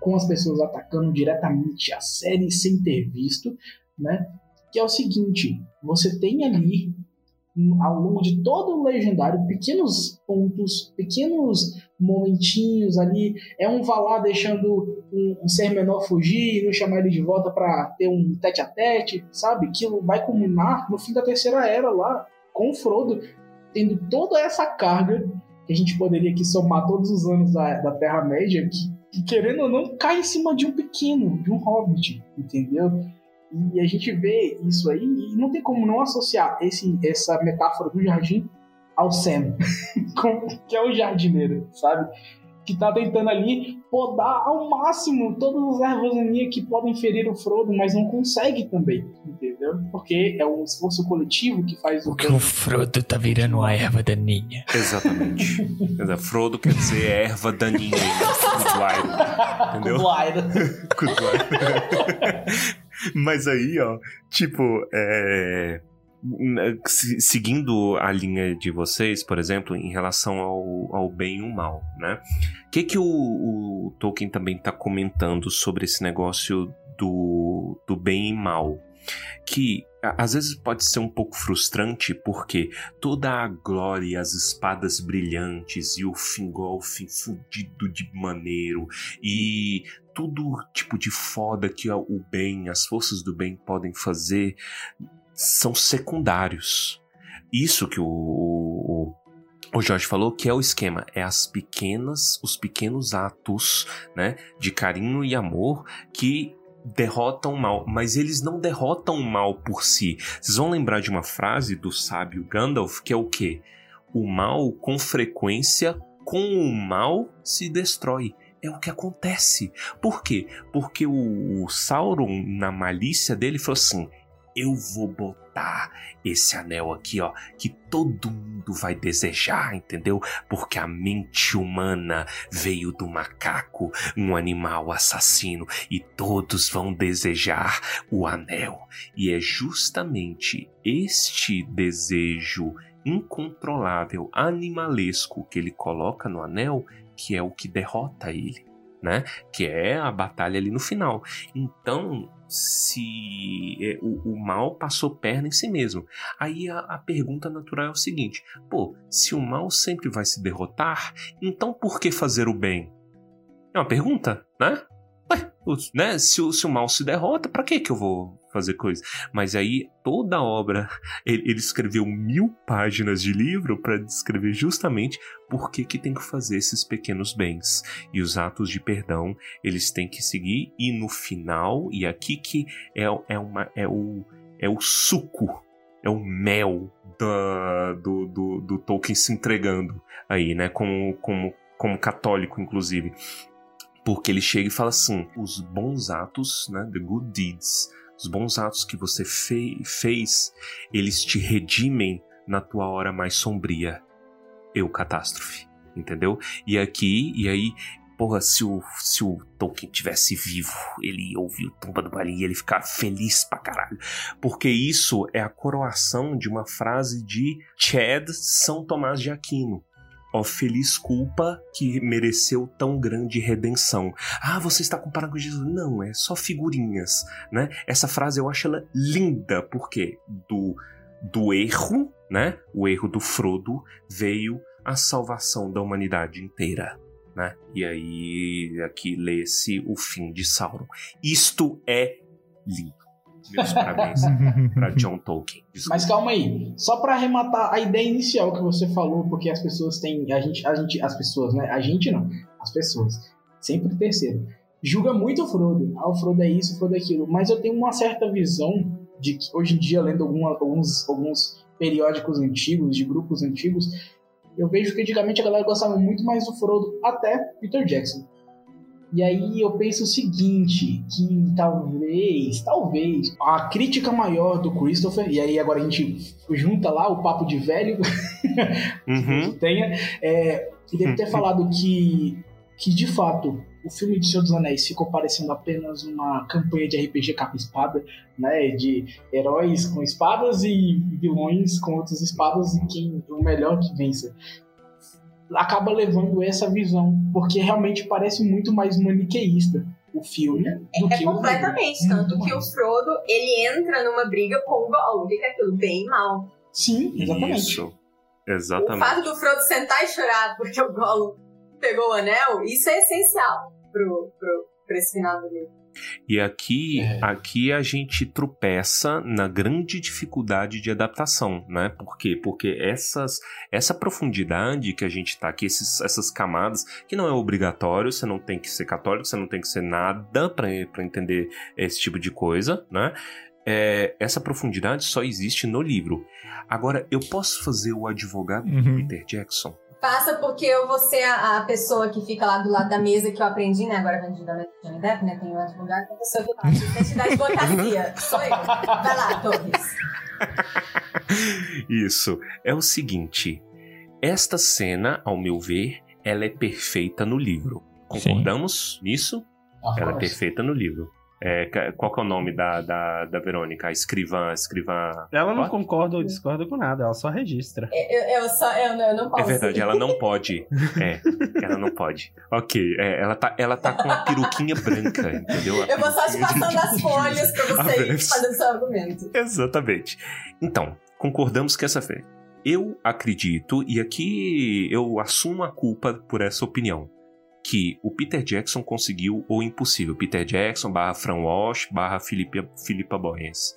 com as pessoas atacando diretamente a série sem ter visto, né? Que é o seguinte, você tem ali ao longo de todo o legendário, pequenos pontos, pequenos momentinhos ali. É um Valar deixando um, um, ser menor fugir e não chamar ele de volta para ter um tete a tete, sabe? Que vai culminar no fim da terceira era lá, com o Frodo, tendo toda essa carga que a gente poderia aqui somar todos os anos da, da Terra-média, que, que, querendo ou não, cai em cima de um pequeno, de um hobbit, entendeu? E a gente vê isso aí e não tem como não associar esse, essa metáfora do jardim ao Sam, que é o jardineiro, sabe? Que tá tentando ali podar ao máximo todas as ervas daninhas que podem ferir o Frodo, mas não consegue também, entendeu? Porque é um esforço coletivo que faz o. Porque o Frodo tá virando uma erva daninha. Exatamente. Frodo quer dizer erva daninha. Entendeu? Mas aí, ó, tipo, é seguindo a linha de vocês, por exemplo, em relação ao, ao bem e o mal, né? O que, que o, o Tolkien também está comentando sobre esse negócio do, do bem e mal? Que às vezes pode ser um pouco frustrante porque toda a glória, as espadas brilhantes e o Fingolfin fudido de maneiro e tudo tipo de foda que o bem, as forças do bem podem fazer são secundários. Isso que o, o, o Jorge falou que é o esquema, é as pequenas, os pequenos atos, né, de carinho e amor que derrotam o mal, mas eles não derrotam o mal por si. Vocês vão lembrar de uma frase do sábio Gandalf que é o quê? O mal com frequência com o mal se destrói. É o que acontece. Por quê? Porque o, o Sauron, na malícia dele, falou assim: eu vou botar esse anel aqui, ó, que todo mundo vai desejar, entendeu? Porque a mente humana veio do macaco, um animal assassino, e todos vão desejar o anel. E é justamente este desejo incontrolável, animalesco que ele coloca no anel que é o que derrota ele. Né? Que é a batalha ali no final. Então, se é, o, o, mal passou perna em si mesmo. Aí a, a, pergunta natural é o seguinte: pô, se o mal sempre vai se derrotar, então por que fazer o bem? É uma pergunta, né? Né? Se, se o mal se derrota, para que que eu vou fazer coisa? Mas aí toda a obra, ele, ele escreveu mil páginas de livro para descrever justamente por que que tem que fazer esses pequenos bens e os atos de perdão eles têm que seguir e no final e aqui que é, é uma é o é o suco é o mel da, do, do, do Tolkien se entregando aí, né? Como, como, como católico, inclusive Porque ele chega e fala assim: os bons atos, né? The good deeds. Os bons atos que você fe fez, eles te redimem na tua hora mais sombria. Eu, catástrofe. Entendeu? E aqui, e aí, porra, se o, se o Tolkien tivesse vivo, ele ia ouvir o Tumba do Balim e ele ficar feliz pra caralho. Porque isso é a coroação de uma frase de Chad São Tomás de Aquino. Ó feliz culpa que mereceu tão grande redenção. Ah, você está comparando com Jesus? Não, é só figurinhas, né? Essa frase eu acho ela linda, porque do, do erro, né? O erro do Frodo veio a salvação da humanidade inteira. Né? E aí aqui lê-se o fim de Sauron. Isto é lindo. Meus parabéns para John Tolkien. Desculpa. Mas calma aí, só para arrematar a ideia inicial que você falou, porque as pessoas têm, a gente, a gente, as pessoas, né? A gente não, as pessoas, sempre terceiro, julga muito o Frodo. Ah, o Frodo é isso, o Frodo é aquilo. Mas eu tenho uma certa visão de que hoje em dia, lendo alguma, alguns, alguns periódicos antigos, de grupos antigos, eu vejo que antigamente a galera gostava muito mais do Frodo até Peter Jackson. E aí eu penso o seguinte, que talvez, talvez, a crítica maior do Christopher, e aí agora a gente junta lá o papo de velho Uhum. que tenha, é, ele deve ter falado que, que de fato o filme de Senhor dos Anéis ficou parecendo apenas uma campanha de RPG capa-espada, né? De heróis com espadas e vilões com outras espadas e quem o melhor que vença. Acaba levando essa visão, porque realmente parece muito mais maniqueísta o filme do É que o completamente. livro. Tanto que o. Frodo, ele entra numa briga com o Gollum. Fica aquilo bem mal. Sim, exatamente. Isso. O Exatamente. fato do Frodo sentar e chorar porque o Gollum pegou o anel, isso é essencial pro, pro, pra esse final do livro. E aqui, É. aqui a gente tropeça na grande dificuldade de adaptação, né? Por quê? Porque essas, essa profundidade que a gente tá aqui, esses, essas camadas, que não é obrigatório, você não tem que ser católico, você não tem que ser nada pra entender esse tipo de coisa, né? É, essa profundidade só existe no livro. Agora, eu posso fazer o advogado do Uhum. Peter Jackson? Passa porque eu vou ser a, a pessoa que fica lá do lado da mesa que eu aprendi, né? Agora aprendi da Johnny Depp, né? Tem um advogado, a pessoa que tá assistente da advocacia. Sou eu. Vai lá, Torres. Isso. É o seguinte. Esta cena, ao meu ver, ela é perfeita no livro. Concordamos nisso? Of Ela é perfeita no livro. É, qual que é o nome da, da, da Verônica? A escrivã, a escrivã... Ela não What? concorda ou discorda com nada, ela só registra. Eu, eu só, eu, não- eu não É posso. verdade, ela não pode. É, ela não pode. Ok, é, ela, tá, ela tá com uma peruquinha branca, entendeu? A Eu vou só te passando as folhas pra você Averso. fazendo seu argumento. Exatamente. Então, concordamos que essa fé. Eu acredito, e aqui eu assumo a culpa por essa opinião, que o Peter Jackson conseguiu o impossível. Peter Jackson barra Fran Walsh barra Filipa, Filipa Borges.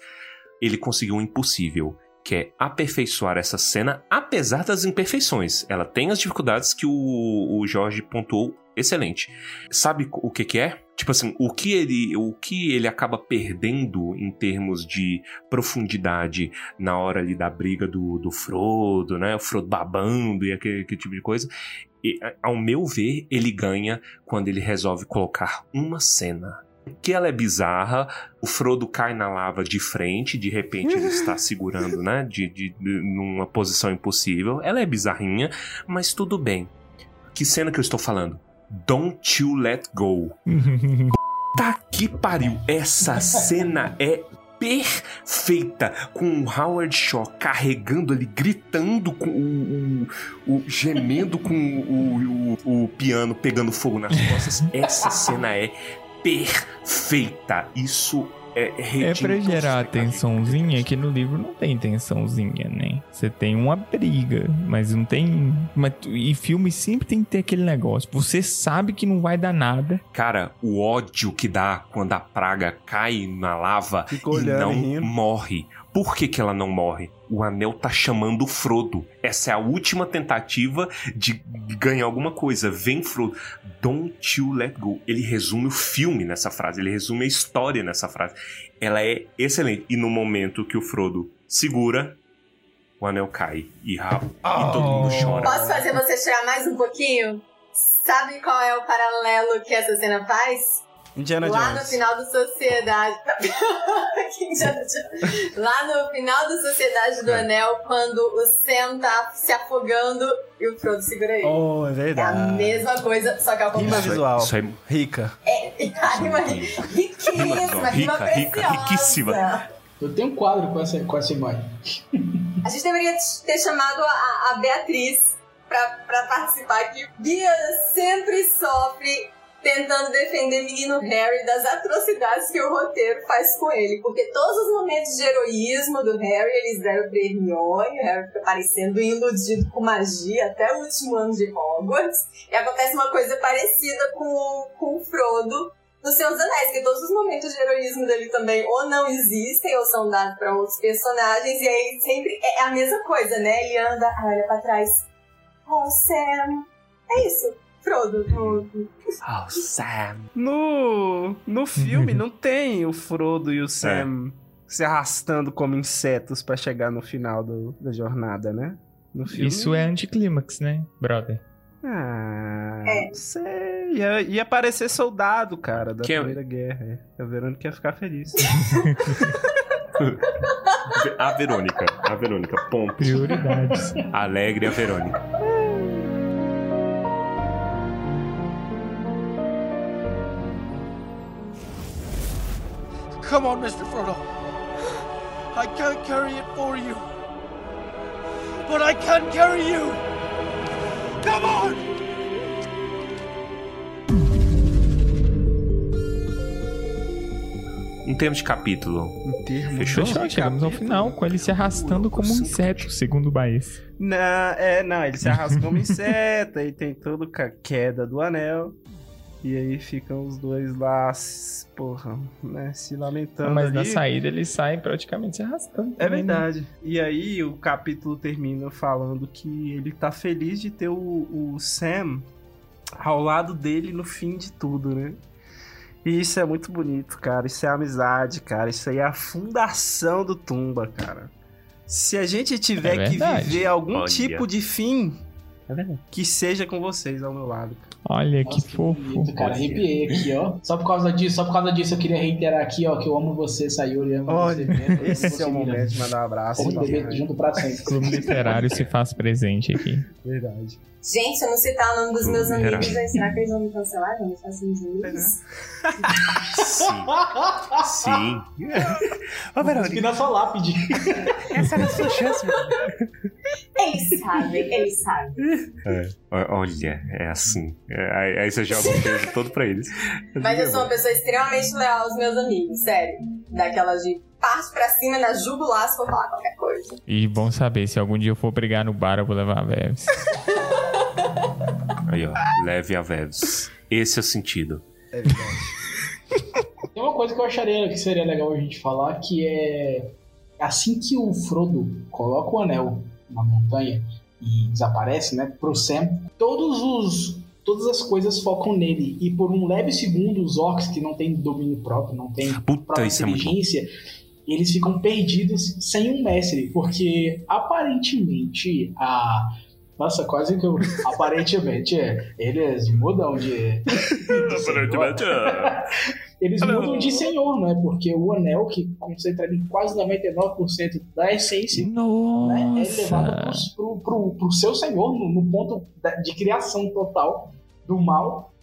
Ele conseguiu o impossível, que é aperfeiçoar essa cena, apesar das imperfeições. Ela tem as dificuldades que o, o Jorge pontuou excelente. Sabe o que, que é? Tipo assim, o que ele, o que ele acaba perdendo em termos de profundidade na hora ali da briga do, do Frodo, né? O Frodo babando e aquele, aquele tipo de coisa. E, ao meu ver, ele ganha quando ele resolve colocar uma cena. Que ela é bizarra, o Frodo cai na lava de frente, de repente ele está segurando, né? De, de, de- numa posição impossível. Ela é bizarrinha, mas tudo bem. Que cena que eu estou falando? Don't You Let Go. Tá que pariu. Essa cena é perfeita com o Howard Shaw carregando ali, gritando com o, o- o- gemendo com o, o- o piano pegando fogo nas costas. Essa cena é perfeita. Isso é É pra gerar de tensãozinha, que no livro não tem tensãozinha, né? Você tem uma briga, mas não tem. Mas, e filme sempre tem que ter aquele negócio. Você sabe que não vai dar nada. Cara, o ódio que dá quando a praga cai na lava Fica e não rindo. morre. Por que, que ela não morre? O anel tá chamando o Frodo. Essa é a última tentativa de ganhar alguma coisa. Vem, Frodo. Don't you let go. Ele resume o filme nessa frase. Ele resume a história nessa frase. Ela é excelente. E no momento que o Frodo segura, o anel cai e rabo. E todo mundo chora. Posso fazer você chorar mais um pouquinho? Sabe qual é o paralelo que essa cena faz? Indiana Lá Jones. no final do Sociedade. Lá no final do Sociedade do É. Anel, quando o Sam tá se afogando e o Frodo segura ele. Oh, é É a verdade. mesma coisa, só que ao Rima contrário. visual. Isso é Rica. É, a rima riquíssima, Rima- rima rica, rica, riquíssima. Eu tenho um quadro com essa, com essa imagem. A gente deveria ter chamado a, a Beatriz pra, pra participar aqui. Bia sempre sofre tentando defender menino Harry das atrocidades que o roteiro faz com ele. Porque todos os momentos de heroísmo do Harry, eles deram pra Hermione, o Harry fica parecendo iludido com magia até o último ano de Hogwarts. E acontece uma coisa parecida com, o- com o Frodo nos Seus Anéis, que todos os momentos de heroísmo dele também ou não existem ou são dados pra outros personagens, e aí sempre é a mesma coisa, né? Ele anda, olha pra trás. Oh, Sam. É isso. Frodo. no- Oh, Sam. No, no filme não tem o Frodo e o Sam se arrastando como insetos pra chegar no final do- da jornada, né? No filme. Isso é anticlímax, né, brother? Ah, É. não sei. Ia, ia aparecer soldado, cara, da Que é- Primeira Guerra. A Verônica ia ficar feliz. A Verônica. A Verônica. Ponto. Prioridades. Alegre a Verônica. Come on, Mr. Frodo. I can't carry it for you. But I can carry you. Come on! Em termos de capítulo, Um termo. Fechou? Fechou, chegamos ao final, com ele se arrastando como um inseto, segundo o Baez. Não, é, não, ele se arrasta como inseto, aí tem toda a queda do anel. E aí ficam os dois lá, porra, né, se lamentando. Mas ali. na saída ele sai praticamente se arrastando. É né? verdade. E aí o capítulo termina falando que ele tá feliz de ter o, o Sam ao lado dele no fim de tudo, né? E isso é muito bonito, cara. Isso é amizade, cara. Isso aí é a fundação do Tumba, cara. Se a gente tiver É que viver algum Olha. tipo de fim, É verdade. que seja com vocês ao meu lado. Olha Nossa, que fofo. bonito, cara. Arrepiei aqui, ó. Só por causa disso, só por causa disso, eu queria reiterar aqui, ó, que eu amo você, Sayuri. eu amo Olha, você esse é o momento de mandar um abraço. Mãe. junto pra sempre. Clube Literário se faz presente aqui. Verdade. Gente, se eu não citar o nome dos meus amigos, aí será que eles vão me cancelar? Vão me fazer uns amigos? Sim. Sim. Ô, Vamos cuspir na sua lápide. essa era a sua chance. Eles sabem, eles sabem. É. Olha, é assim. É, aí, aí você joga o peso todo pra eles. Mas eu sou uma pessoa extremamente leal aos meus amigos, sério. Daquelas de parte pra cima na jugular se for falar qualquer coisa. E bom saber, se algum dia eu for brigar no bar, eu vou levar a Veves. Aí, ó. Leve a Vevs. Esse é o sentido. É verdade. Tem uma coisa que eu acharia que seria legal a gente falar, que é assim que o Frodo coloca o anel na montanha e desaparece, né, pro Sam, todos os todas as coisas focam nele e por um leve segundo os orcs que não têm domínio próprio, não têm Puta, própria é bom. inteligência, eles ficam perdidos sem um mestre, porque aparentemente a nossa, quase que eu. Aparentemente, é. Eles mudam de. de senhor. Eles Hello. mudam de senhor, né? Porque o anel, que concentra em quase 99% da essência, né, é levado pro, pro, pro, seu senhor, no, no ponto de criação total do mal.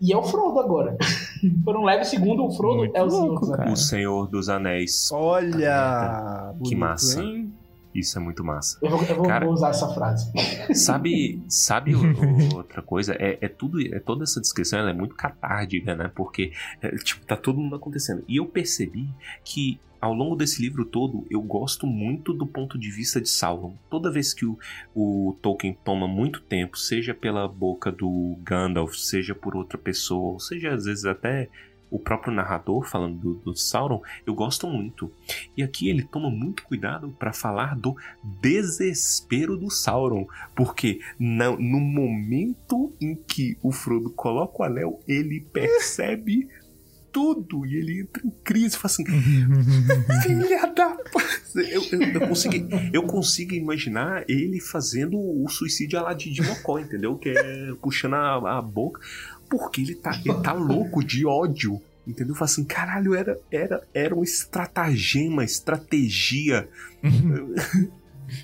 E é o Frodo agora. Por um leve segundo, o Frodo Muito é o senhor louco, dos cara. anéis. O Senhor dos Anéis. Olha! Que massa. hein? Isso é muito massa. Eu, vou, eu vou- Cara. vou usar essa frase. Sabe, sabe o- o- outra coisa? É, é tudo, é toda essa descrição é muito catártica, né? Porque é, tipo tá todo mundo acontecendo. E eu percebi que ao longo desse livro todo eu gosto muito do ponto de vista de Sauron. Toda vez que o, o Tolkien toma muito tempo, seja pela boca do Gandalf, seja por outra pessoa, seja às vezes até o próprio narrador falando do, do Sauron, eu gosto muito. E aqui ele toma muito cuidado para falar do desespero do Sauron, porque na- no momento em que o Frodo coloca o anel, ele percebe tudo. E ele entra em crise e fala assim: Filha da. p-" Eu, eu, eu, consigo, eu consigo imaginar ele fazendo o suicídio lá de Dimocó, entendeu? Que é puxando a, a boca. Porque ele tá, ele tá louco de ódio. Entendeu? Fala assim, caralho, era, era, era um estratagema, estratégia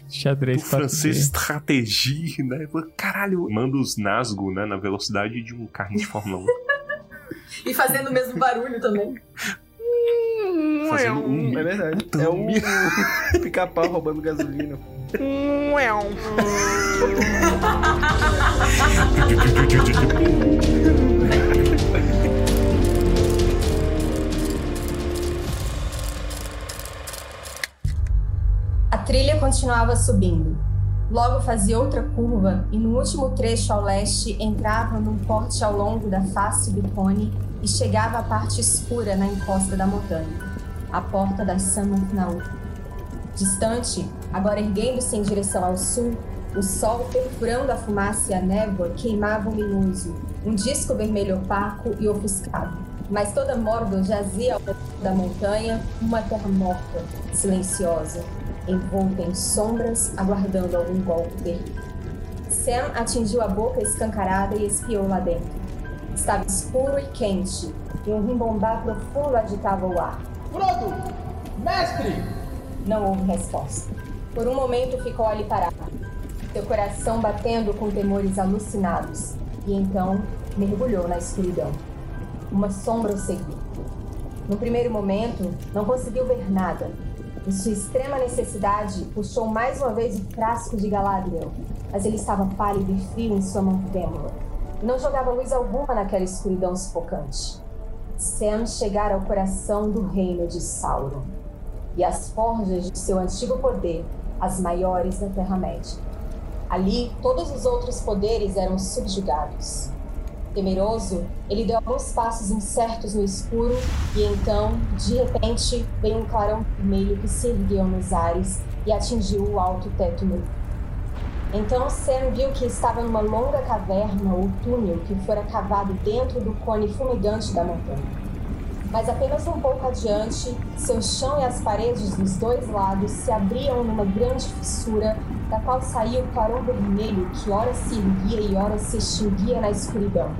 Xadrez 4D. francês estratégia, né? Caralho, manda os nasgo, né? Na velocidade de um carrinho de Fórmula 1. E fazendo o mesmo barulho também. Fazendo um. É verdade. É o pica-pau roubando gasolina. A trilha continuava subindo. Logo fazia outra curva e no último trecho ao leste entrava num corte ao longo da face do cone e chegava à parte escura na encosta da montanha, a porta da Samanthnau. Distante, agora erguendo-se em direção ao sul, o sol perfurando a fumaça e a névoa queimava luminoso, um disco vermelho opaco e ofuscado. Mas toda Mordor jazia ao da montanha, uma terra morta, silenciosa, envolta em sombras, aguardando algum golpe terrível. Sam atingiu a boca escancarada e espiou lá dentro. Estava escuro e quente, e um rimbombar profundo agitava o ar. Frodo! Mestre! Não houve resposta. Por um momento ficou ali parado, seu coração batendo com temores alucinados, e então mergulhou na escuridão. Uma sombra o seguiu. No primeiro momento, não conseguiu ver nada. Em sua extrema necessidade, puxou mais uma vez o frasco de Galadriel, mas ele estava pálido e frio em sua mão trêmula. E não jogava luz alguma naquela escuridão sufocante. Sam chegara ao coração do reino de Sauron e as forjas de seu antigo poder, as maiores da Terra-média. Ali, todos os outros poderes eram subjugados. Temeroso, ele deu alguns passos incertos no escuro e então, de repente, veio um clarão vermelho que se ergueu nos ares e atingiu o alto teto nu. Então Sam viu que estava numa longa caverna ou túnel que fora cavado dentro do cone fumegante da montanha. Mas apenas um pouco adiante, seu chão e as paredes dos dois lados se abriam numa grande fissura, da qual saía o clarão vermelho que ora se erguia e ora se extinguia na escuridão.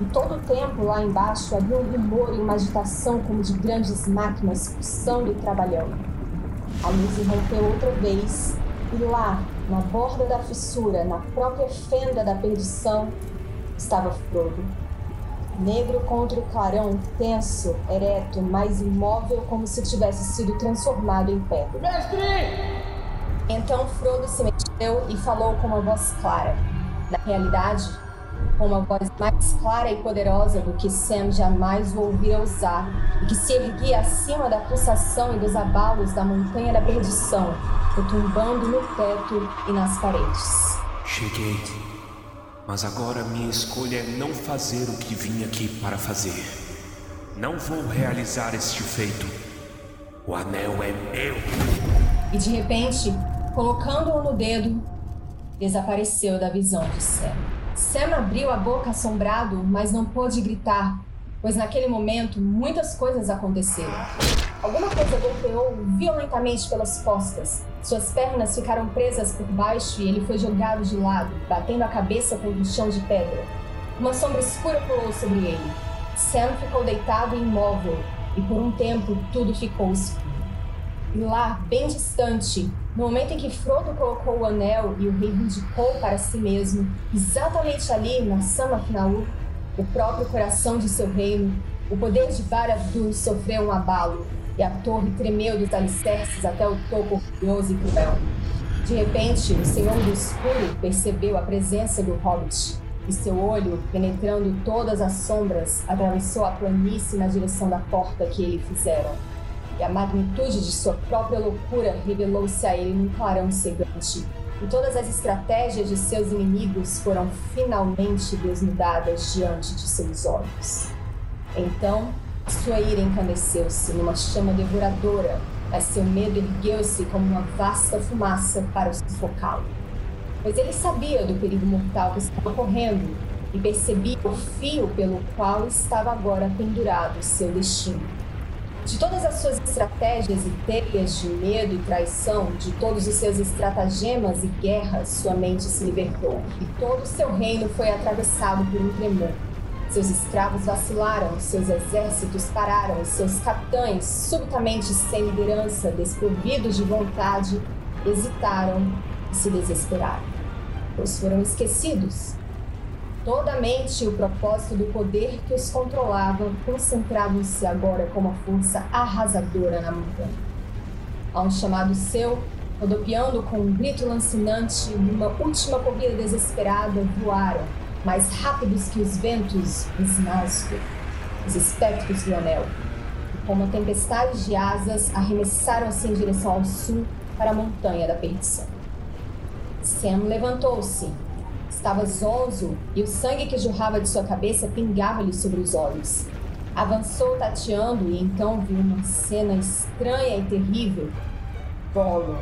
E todo o tempo lá embaixo havia um rumor e uma agitação como de grandes máquinas pulsando e trabalhando. A luz irrompeu outra vez, e lá, na borda da fissura, na própria fenda da perdição, estava Frodo. Negro contra o clarão, tenso, ereto, mas imóvel como se tivesse sido transformado em pedra. Mestre! Então Frodo se mexeu e falou com uma voz clara. Na realidade, com uma voz mais clara e poderosa do que Sam jamais o ouvira usar, e que se erguia acima da pulsação e dos abalos da montanha da perdição, retumbando no teto e nas paredes. Cheguei. Mas agora minha escolha é não fazer o que vim aqui para fazer. Não vou realizar este feito. O anel é meu. E de repente, colocando-o no dedo, desapareceu da visão de Sam. Sam abriu a boca assombrado, mas não pôde gritar, pois naquele momento muitas coisas aconteceram. Alguma coisa golpeou violentamente pelas costas. Suas pernas ficaram presas por baixo e ele foi jogado de lado, batendo a cabeça contra o chão de pedra. Uma sombra escura pulou sobre ele. Sam ficou deitado e imóvel, e por um tempo tudo ficou escuro. E lá, bem distante, no momento em que Frodo colocou o anel e o reivindicou para si mesmo, exatamente ali na Samafnaur, o próprio coração de seu reino, o poder de Barad-dûr sofreu um abalo e a torre tremeu dos alicerces até o topo orgulhoso e cruel. De repente, o Senhor do Escuro percebeu a presença do Hobbit e seu olho, penetrando todas as sombras, atravessou a planície na direção da porta que ele fizera e a magnitude de sua própria loucura revelou-se a ele num clarão cegante. E todas as estratégias de seus inimigos foram finalmente desnudadas diante de seus olhos. Então, sua ira encandeceu-se numa chama devoradora, mas seu medo ergueu-se como uma vasta fumaça para sufocá-lo. Pois ele sabia do perigo mortal que estava correndo, e percebia o fio pelo qual estava agora pendurado seu destino. De todas as suas estratégias e teias de medo e traição, de todos os seus estratagemas e guerras, sua mente se libertou, e todo o seu reino foi atravessado por um tremor. Seus escravos vacilaram, seus exércitos pararam, seus capitães, subitamente sem liderança, desprovidos de vontade, hesitaram e se desesperaram, pois foram esquecidos. Toda a mente e o propósito do poder que os controlava concentravam-se agora como uma força arrasadora na montanha. A um chamado seu, rodopiando com um grito lancinante e uma última corrida desesperada, voaram mais rápidos que os ventos os Nazgûl, os espectros do anel. E como tempestades de asas, arremessaram-se em direção ao sul para a montanha da perdição. Sam levantou-se. Estava zonzo e o sangue que jorrava de sua cabeça pingava-lhe sobre os olhos. Avançou tateando e então viu uma cena estranha e terrível. Gollum,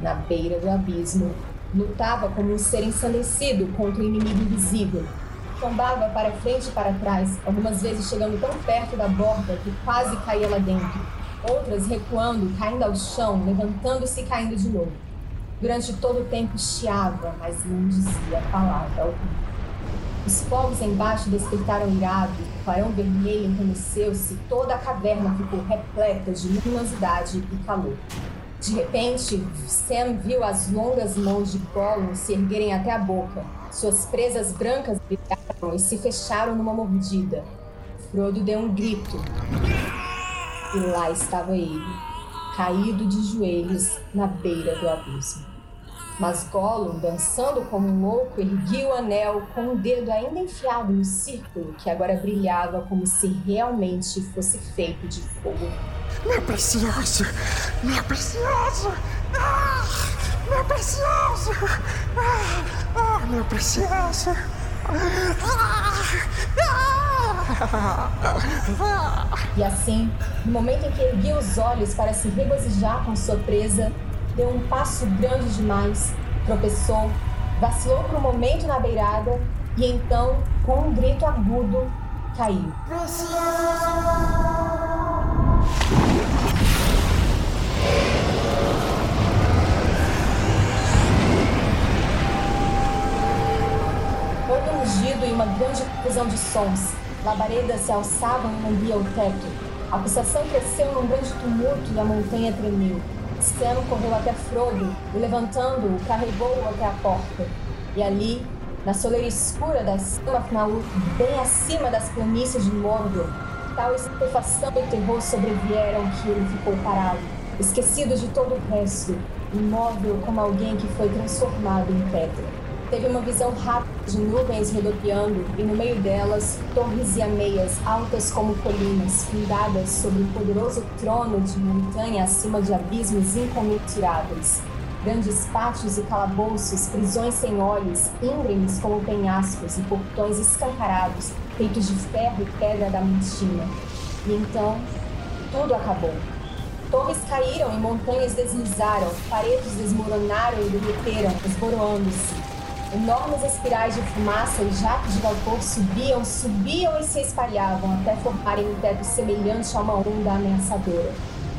na beira do abismo, Lutava como um ser ensandecido contra o inimigo invisível. Tombava para frente e para trás, algumas vezes chegando tão perto da borda que quase caía lá dentro. Outras recuando, caindo ao chão, levantando-se e caindo de novo. Durante todo o tempo chiava, mas não dizia palavra alguma. Os povos embaixo despertaram irados, o clarão vermelho encaneceu-se, toda a caverna ficou repleta de luminosidade e calor. De repente, Sam viu as longas mãos de Gollum se erguerem até a boca. Suas presas brancas brilharam e se fecharam numa mordida. Frodo deu um grito. E lá estava ele, caído de joelhos na beira do abismo. Mas Gollum, dançando como um louco, erguia o anel com o um dedo ainda enfiado no círculo que agora brilhava como se realmente fosse feito de fogo. Meu precioso! Meu precioso! Ah, meu precioso! Ah, ah, meu precioso! E assim, no momento em que erguia os olhos para se regozijar com sua presa, deu um passo grande demais, tropeçou, vacilou por um momento na beirada e então, com um grito agudo, caiu. Houve um rugido e uma grande confusão de sons. Labaredas se alçavam e lambiam o teto. A pulsação cresceu num grande tumulto e a montanha tremeu. Sam correu até Frodo e, levantando-o, carregou-o até a porta. E ali, na soleira escura da Samathnaur, bem acima das planícies de Mordor, tal estupefação e terror sobrevieram que ele ficou parado, esquecido de todo o resto, imóvel como alguém que foi transformado em pedra. Teve uma visão rápida de nuvens rodopiando e no meio delas, torres e ameias altas como colinas, fundadas sobre um poderoso trono de montanha acima de abismos incomensuráveis. Grandes pátios e calabouços, prisões sem olhos, íngremes como penhascos e portões escancarados, feitos de ferro e pedra da montina. E então, tudo acabou. Torres caíram e montanhas deslizaram, paredes desmoronaram e derreteram, esboroando-se. Enormes espirais de fumaça e jatos de vapor subiam, subiam e se espalhavam até formarem um teto semelhante a uma onda ameaçadora.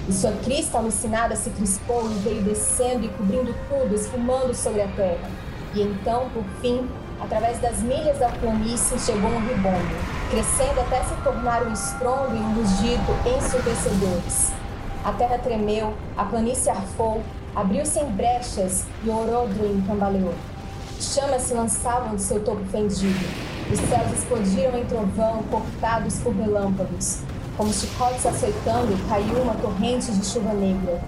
E sua crista alucinada se crispou e veio descendo e cobrindo tudo, esfumando sobre a terra. E então, por fim, através das milhas da planície, chegou um ribombo, crescendo até se tornar um estrondo e um rugido ensurdecedores. A terra tremeu, a planície arfou, abriu-se em brechas e Orodruin cambaleou. Chamas se lançavam de seu topo fendido. Os céus explodiram em trovão, cortados por relâmpagos. Como chicotes açoitando, caiu uma torrente de chuva negra.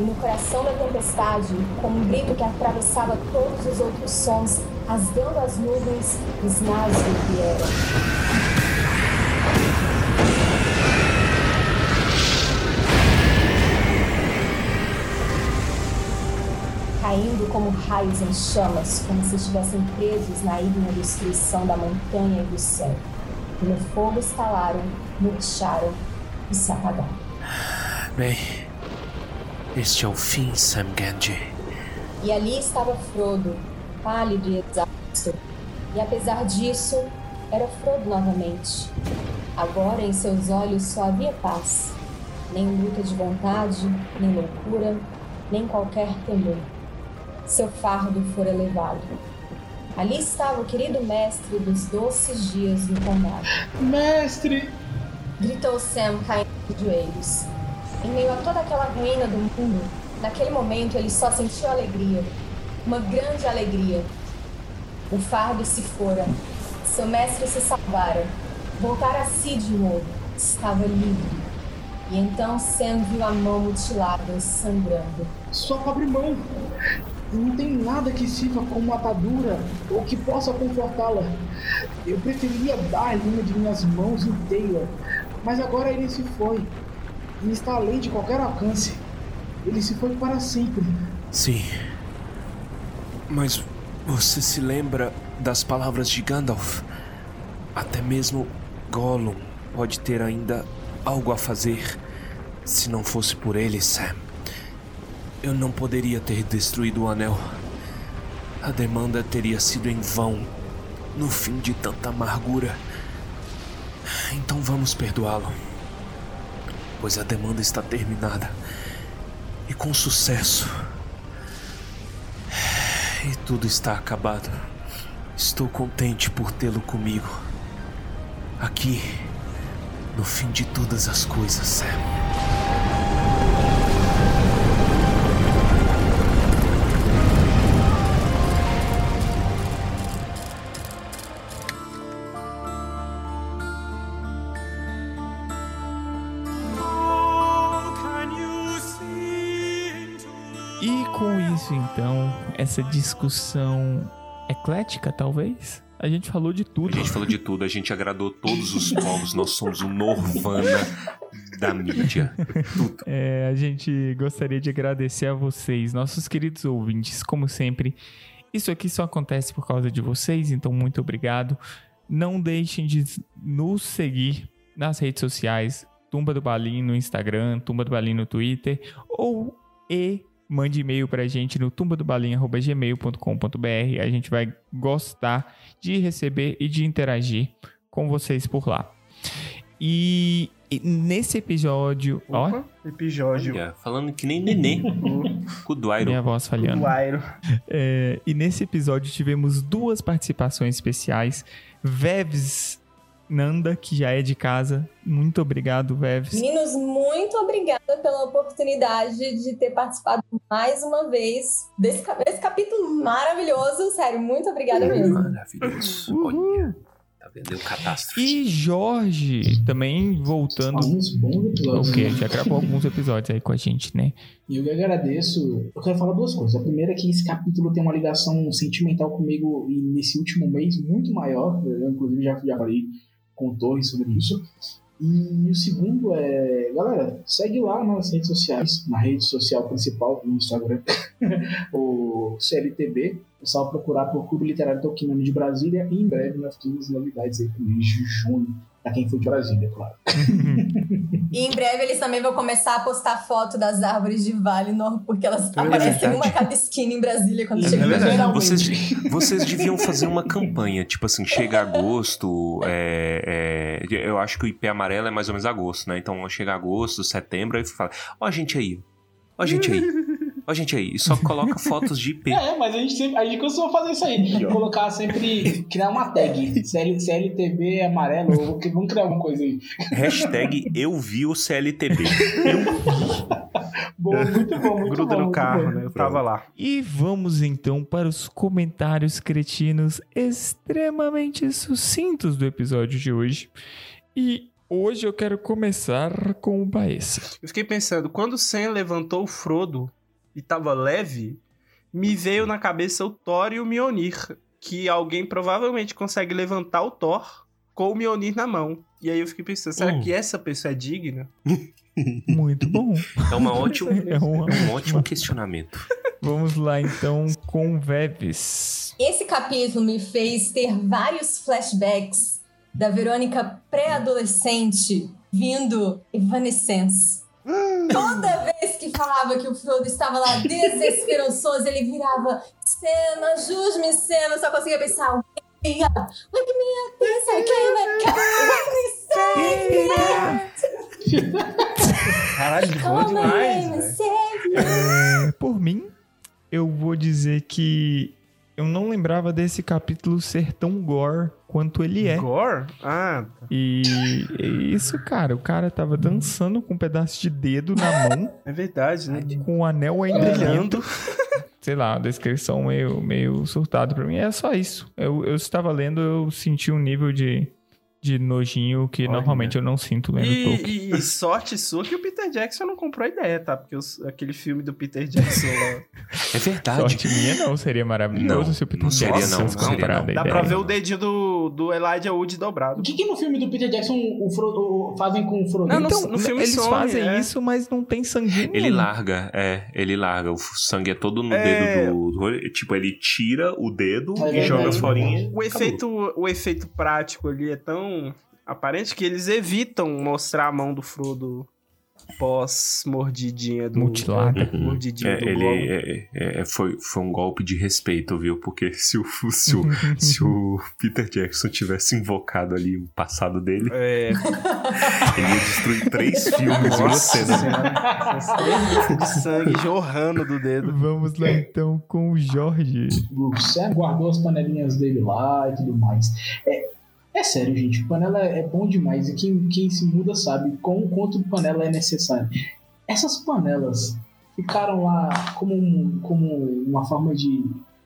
E no coração da tempestade, com um grito que atravessava todos os outros sons, rasgando as nuvens, os Nazgûl vieram. Caindo como raios em chamas, como se estivessem presos na ígnea destruição da montanha e do céu. E no fogo estalaram, murcharam e se apagaram. Bem, este é o fim, Sam Genji. E ali estava Frodo, pálido e exausto. E apesar disso, era Frodo novamente. Agora em seus olhos só havia paz. Nem luta de vontade, nem loucura, nem qualquer temor. Seu fardo fora levado. Ali estava o querido mestre dos doces dias do condado. Mestre! Gritou Sam caindo de joelhos. Em meio a toda aquela ruína do mundo, naquele momento ele só sentiu alegria. Uma grande alegria. O fardo se fora. Seu mestre se salvara. Voltara a si de novo. Estava livre. E então Sam viu a mão mutilada, sangrando. Sua pobre mão! Não tem nada que sirva como atadura ou que possa confortá-la. Eu preferiria dar-lhe uma de minhas mãos inteira, mas agora ele se foi. E está além de qualquer alcance. Ele se foi para sempre. Sim. Mas você se lembra das palavras de Gandalf? Até mesmo Gollum pode ter ainda algo a fazer. Se não fosse por ele, Sam, eu não poderia ter destruído o anel. A demanda teria sido em vão no fim de tanta amargura. Então vamos perdoá-lo. Pois a demanda está terminada. E com sucesso. E tudo está acabado. Estou contente por tê-lo comigo. Aqui, no fim de todas as coisas, Sam. Essa discussão eclética, talvez? A gente falou de A tudo. gente falou de tudo, a gente agradou todos os povos, nós somos o Norvana da mídia. É, a gente gostaria de agradecer a vocês, nossos queridos ouvintes, como sempre. Isso aqui só acontece por causa de vocês, então muito obrigado. Não deixem de nos seguir nas redes sociais, Tumba do Balim no Instagram, Tumba do Balim no Twitter, ou e mande e-mail pra gente no tumbadobalim.gmail.com.br. A gente vai gostar de receber e de interagir com vocês por lá. E, e nesse episódio, ó, Opa, episódio. Olha, falando que nem nenê. Com o Dwairo. minha voz falhando. Do Airo. É, e nesse episódio tivemos duas participações especiais. Veves Nanda, que já é de casa. Muito obrigado, Veves. Meninos, muito obrigada pela oportunidade de ter participado mais uma vez desse, desse capítulo maravilhoso. Sério, muito obrigada mesmo. Maravilhoso. Olha. Tá vendo? Deu catástrofe. E Jorge, também voltando. Alguns bons episódios. O quê? Já gravou alguns episódios aí com a gente, né? E eu que agradeço. Eu quero falar duas coisas. A primeira é que esse capítulo tem uma ligação sentimental comigo e nesse último mês muito maior. Eu, inclusive, já, já falei Torres sobre isso. E o segundo é, galera, segue lá nas redes sociais, na rede social principal, no Instagram, o CLTB. É só procurar por Clube Literário Tolkieniano de Brasília e em breve nós temos novidades aí mês de junho, pra quem for de Brasília, claro. E em breve eles também vão começar a postar foto das árvores de Valinor, porque elas É aparecem verdade. uma cada esquina em Brasília quando É chega verdade. geralmente. Vocês, vocês deviam fazer uma campanha, tipo assim, chega agosto, é, é, eu acho que o IP amarelo é mais ou menos agosto, né? Então chega agosto, setembro, aí fala, ó a gente aí, ó a gente aí, ó a gente aí, só coloca fotos de IP. É, mas a gente, sempre, a gente costuma fazer isso aí. Colocar sempre, criar uma tag. CL, CLTB amarelo, vamos criar alguma coisa aí. Hashtag eu vi o CLTB. Bom, muito bom, muito Gruda bom. no muito carro, bom. né? Eu tava lá. E vamos então para os comentários cretinos extremamente sucintos do episódio de hoje. E hoje eu quero começar com o Baessa. Eu fiquei pensando, quando o Sam levantou o Frodo e tava leve, me veio na cabeça o Thor e o Mjolnir, que alguém provavelmente consegue levantar o Thor com o Mjolnir na mão. E aí eu fiquei pensando, será Hum. que essa pessoa é digna? Muito bom. É, uma ótima, É uma- é um ótimo questionamento. Vamos lá então com Veves. Esse capítulo me fez ter vários flashbacks da Verônica pré-adolescente vindo Evanescence. Toda vez que falava que o Frodo estava lá desesperançoso, ele virava Sam, ajude-me. Eu só conseguia pensar. Wake me up, yes, I came and Wake me Caralho, bom Come demais, me. É, por mim, eu vou dizer que eu não lembrava desse capítulo ser tão gore quanto ele é. Gore? Ah, E é isso, cara, o cara tava dançando com um pedaço de dedo na mão, é verdade, né? com o anel ainda brilhando. Sei lá, a descrição meio, meio surtado pra mim. É só isso. Eu, eu estava lendo, eu senti um nível de, de nojinho que Olha. normalmente eu não sinto lendo Tolkien. E, e sorte sua que o Peter Jackson não comprou a ideia, tá? Porque os- aquele filme do Peter Jackson lá. É verdade. Sorte minha não, seria maravilhoso Não, se o Peter não seria Jackson não, não seria comprado não. Dá pra ver o dedinho do, do Elijah Wood dobrado. O que, que no filme do Peter Jackson o Frodo, o- fazem com o Frodo? Não, no- Então, no filme eles some, fazem é. isso, mas não tem sanguinho. Ele larga, é, ele larga. O sangue é todo no É. dedo do, do- Tipo, ele tira o dedo É e joga é forinha. O efeito, o efeito prático ali é tão aparente que eles evitam mostrar a mão do Frodo pós-mordidinha do... Mutilada. é, mordidinha É, do ele é- é- é- foi, foi um golpe de respeito, viu? Porque se o, se o, se o Peter Jackson tivesse invocado ali o passado dele, É, ele ia destruir três filmes em cena. senhora. De sangue jorrando do dedo. Vamos lá então com o Jorge. O Sam guardou as panelinhas dele lá e tudo mais. É, é sério, gente. Panela é bom demais. E quem, quem se muda sabe com quanto panela é necessário. Essas panelas ficaram lá como, um- como uma forma de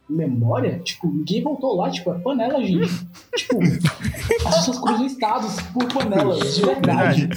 memória. Tipo, ninguém voltou lá. Tipo, é panela, gente. tipo, as pessoas cruzam estados por panelas, de verdade.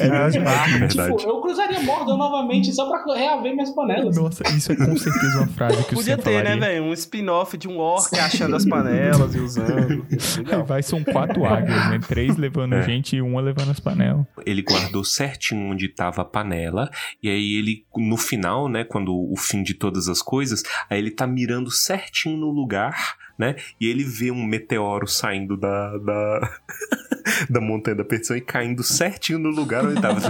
É verdade. Tipo, eu cruzaria Mordor novamente só pra reaver minhas panelas. Nossa, isso é com certeza uma frase que o Podia ter, né, falaria. velho? Um spin-off de um orc achando as panelas e usando. Aí Legal. vai, são quatro águias, né? Três levando É. gente e uma levando as panelas. Ele guardou certinho onde tava a panela. E aí ele, no final, né? Quando o fim de todas as coisas, aí ele tá mirando certinho no lugar, né? E ele vê um meteoro saindo da, da, da montanha da perdição e caindo certinho no lugar onde tava.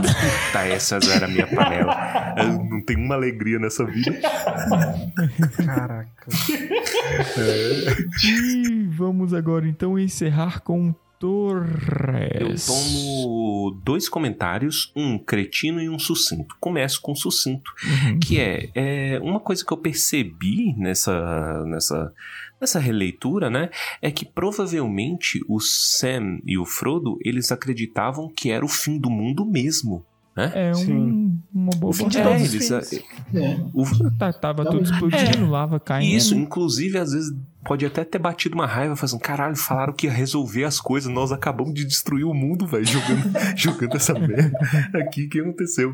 Tá, essa era a minha panela. Eu não tenho uma alegria nessa vida. Caraca. E vamos agora então encerrar com Torres. Eu tomo dois comentários, um cretino e um sucinto. Começo com sucinto. Uhum. que é, é uma coisa que eu percebi nessa, nessa, nessa releitura, né? É que provavelmente o Sam e o Frodo eles acreditavam que era o fim do mundo mesmo. Né? É um, uma boa O fim de É, eles, fins. É. o, Tá, tava tudo explodindo, lava caindo. isso, inclusive, às vezes pode até ter batido uma raiva, fazendo caralho, falaram que ia resolver as coisas, nós acabamos de destruir o mundo, velho, jogando, jogando essa merda aqui, o que aconteceu?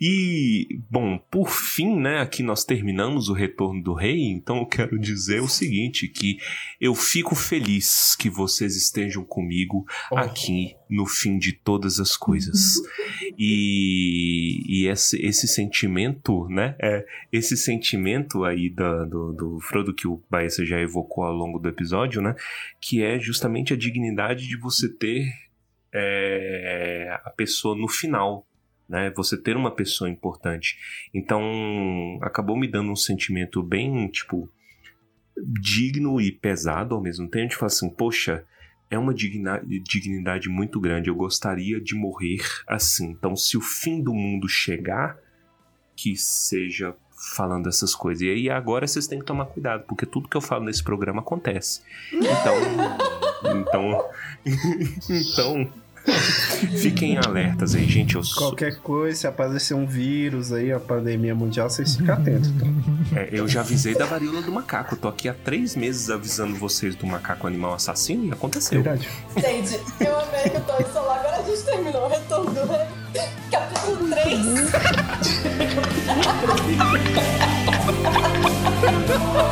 E, bom, por fim, né, aqui nós terminamos o Retorno do Rei, então eu quero dizer o seguinte, que eu fico feliz que vocês estejam comigo aqui no fim de todas as coisas. E, e esse, esse sentimento, né, é, esse sentimento aí da- do, do Frodo que o Baessa já evocou ao longo do episódio, né? Que é justamente a dignidade de você ter é, a pessoa no final, né? Você ter uma pessoa importante. Então, acabou me dando um sentimento bem, tipo, digno e pesado ao mesmo tempo. Tipo assim, poxa, é uma dignidade muito grande. Eu gostaria de morrer assim. Então, se o fim do mundo chegar, que seja falando essas coisas. E aí agora vocês têm que tomar cuidado, porque tudo que eu falo nesse programa acontece. Então, então, então, Fiquem alertas aí, gente. Eu sou... Qualquer coisa, se aparecer um vírus aí, a pandemia mundial, vocês ficam atentos. Tá? É, eu já avisei da varíola do macaco. Tô aqui há três meses avisando vocês do macaco animal assassino e aconteceu. Verdade. Gente, eu amei que o Tony falou. Agora a gente terminou o retorno do. Capítulo 3.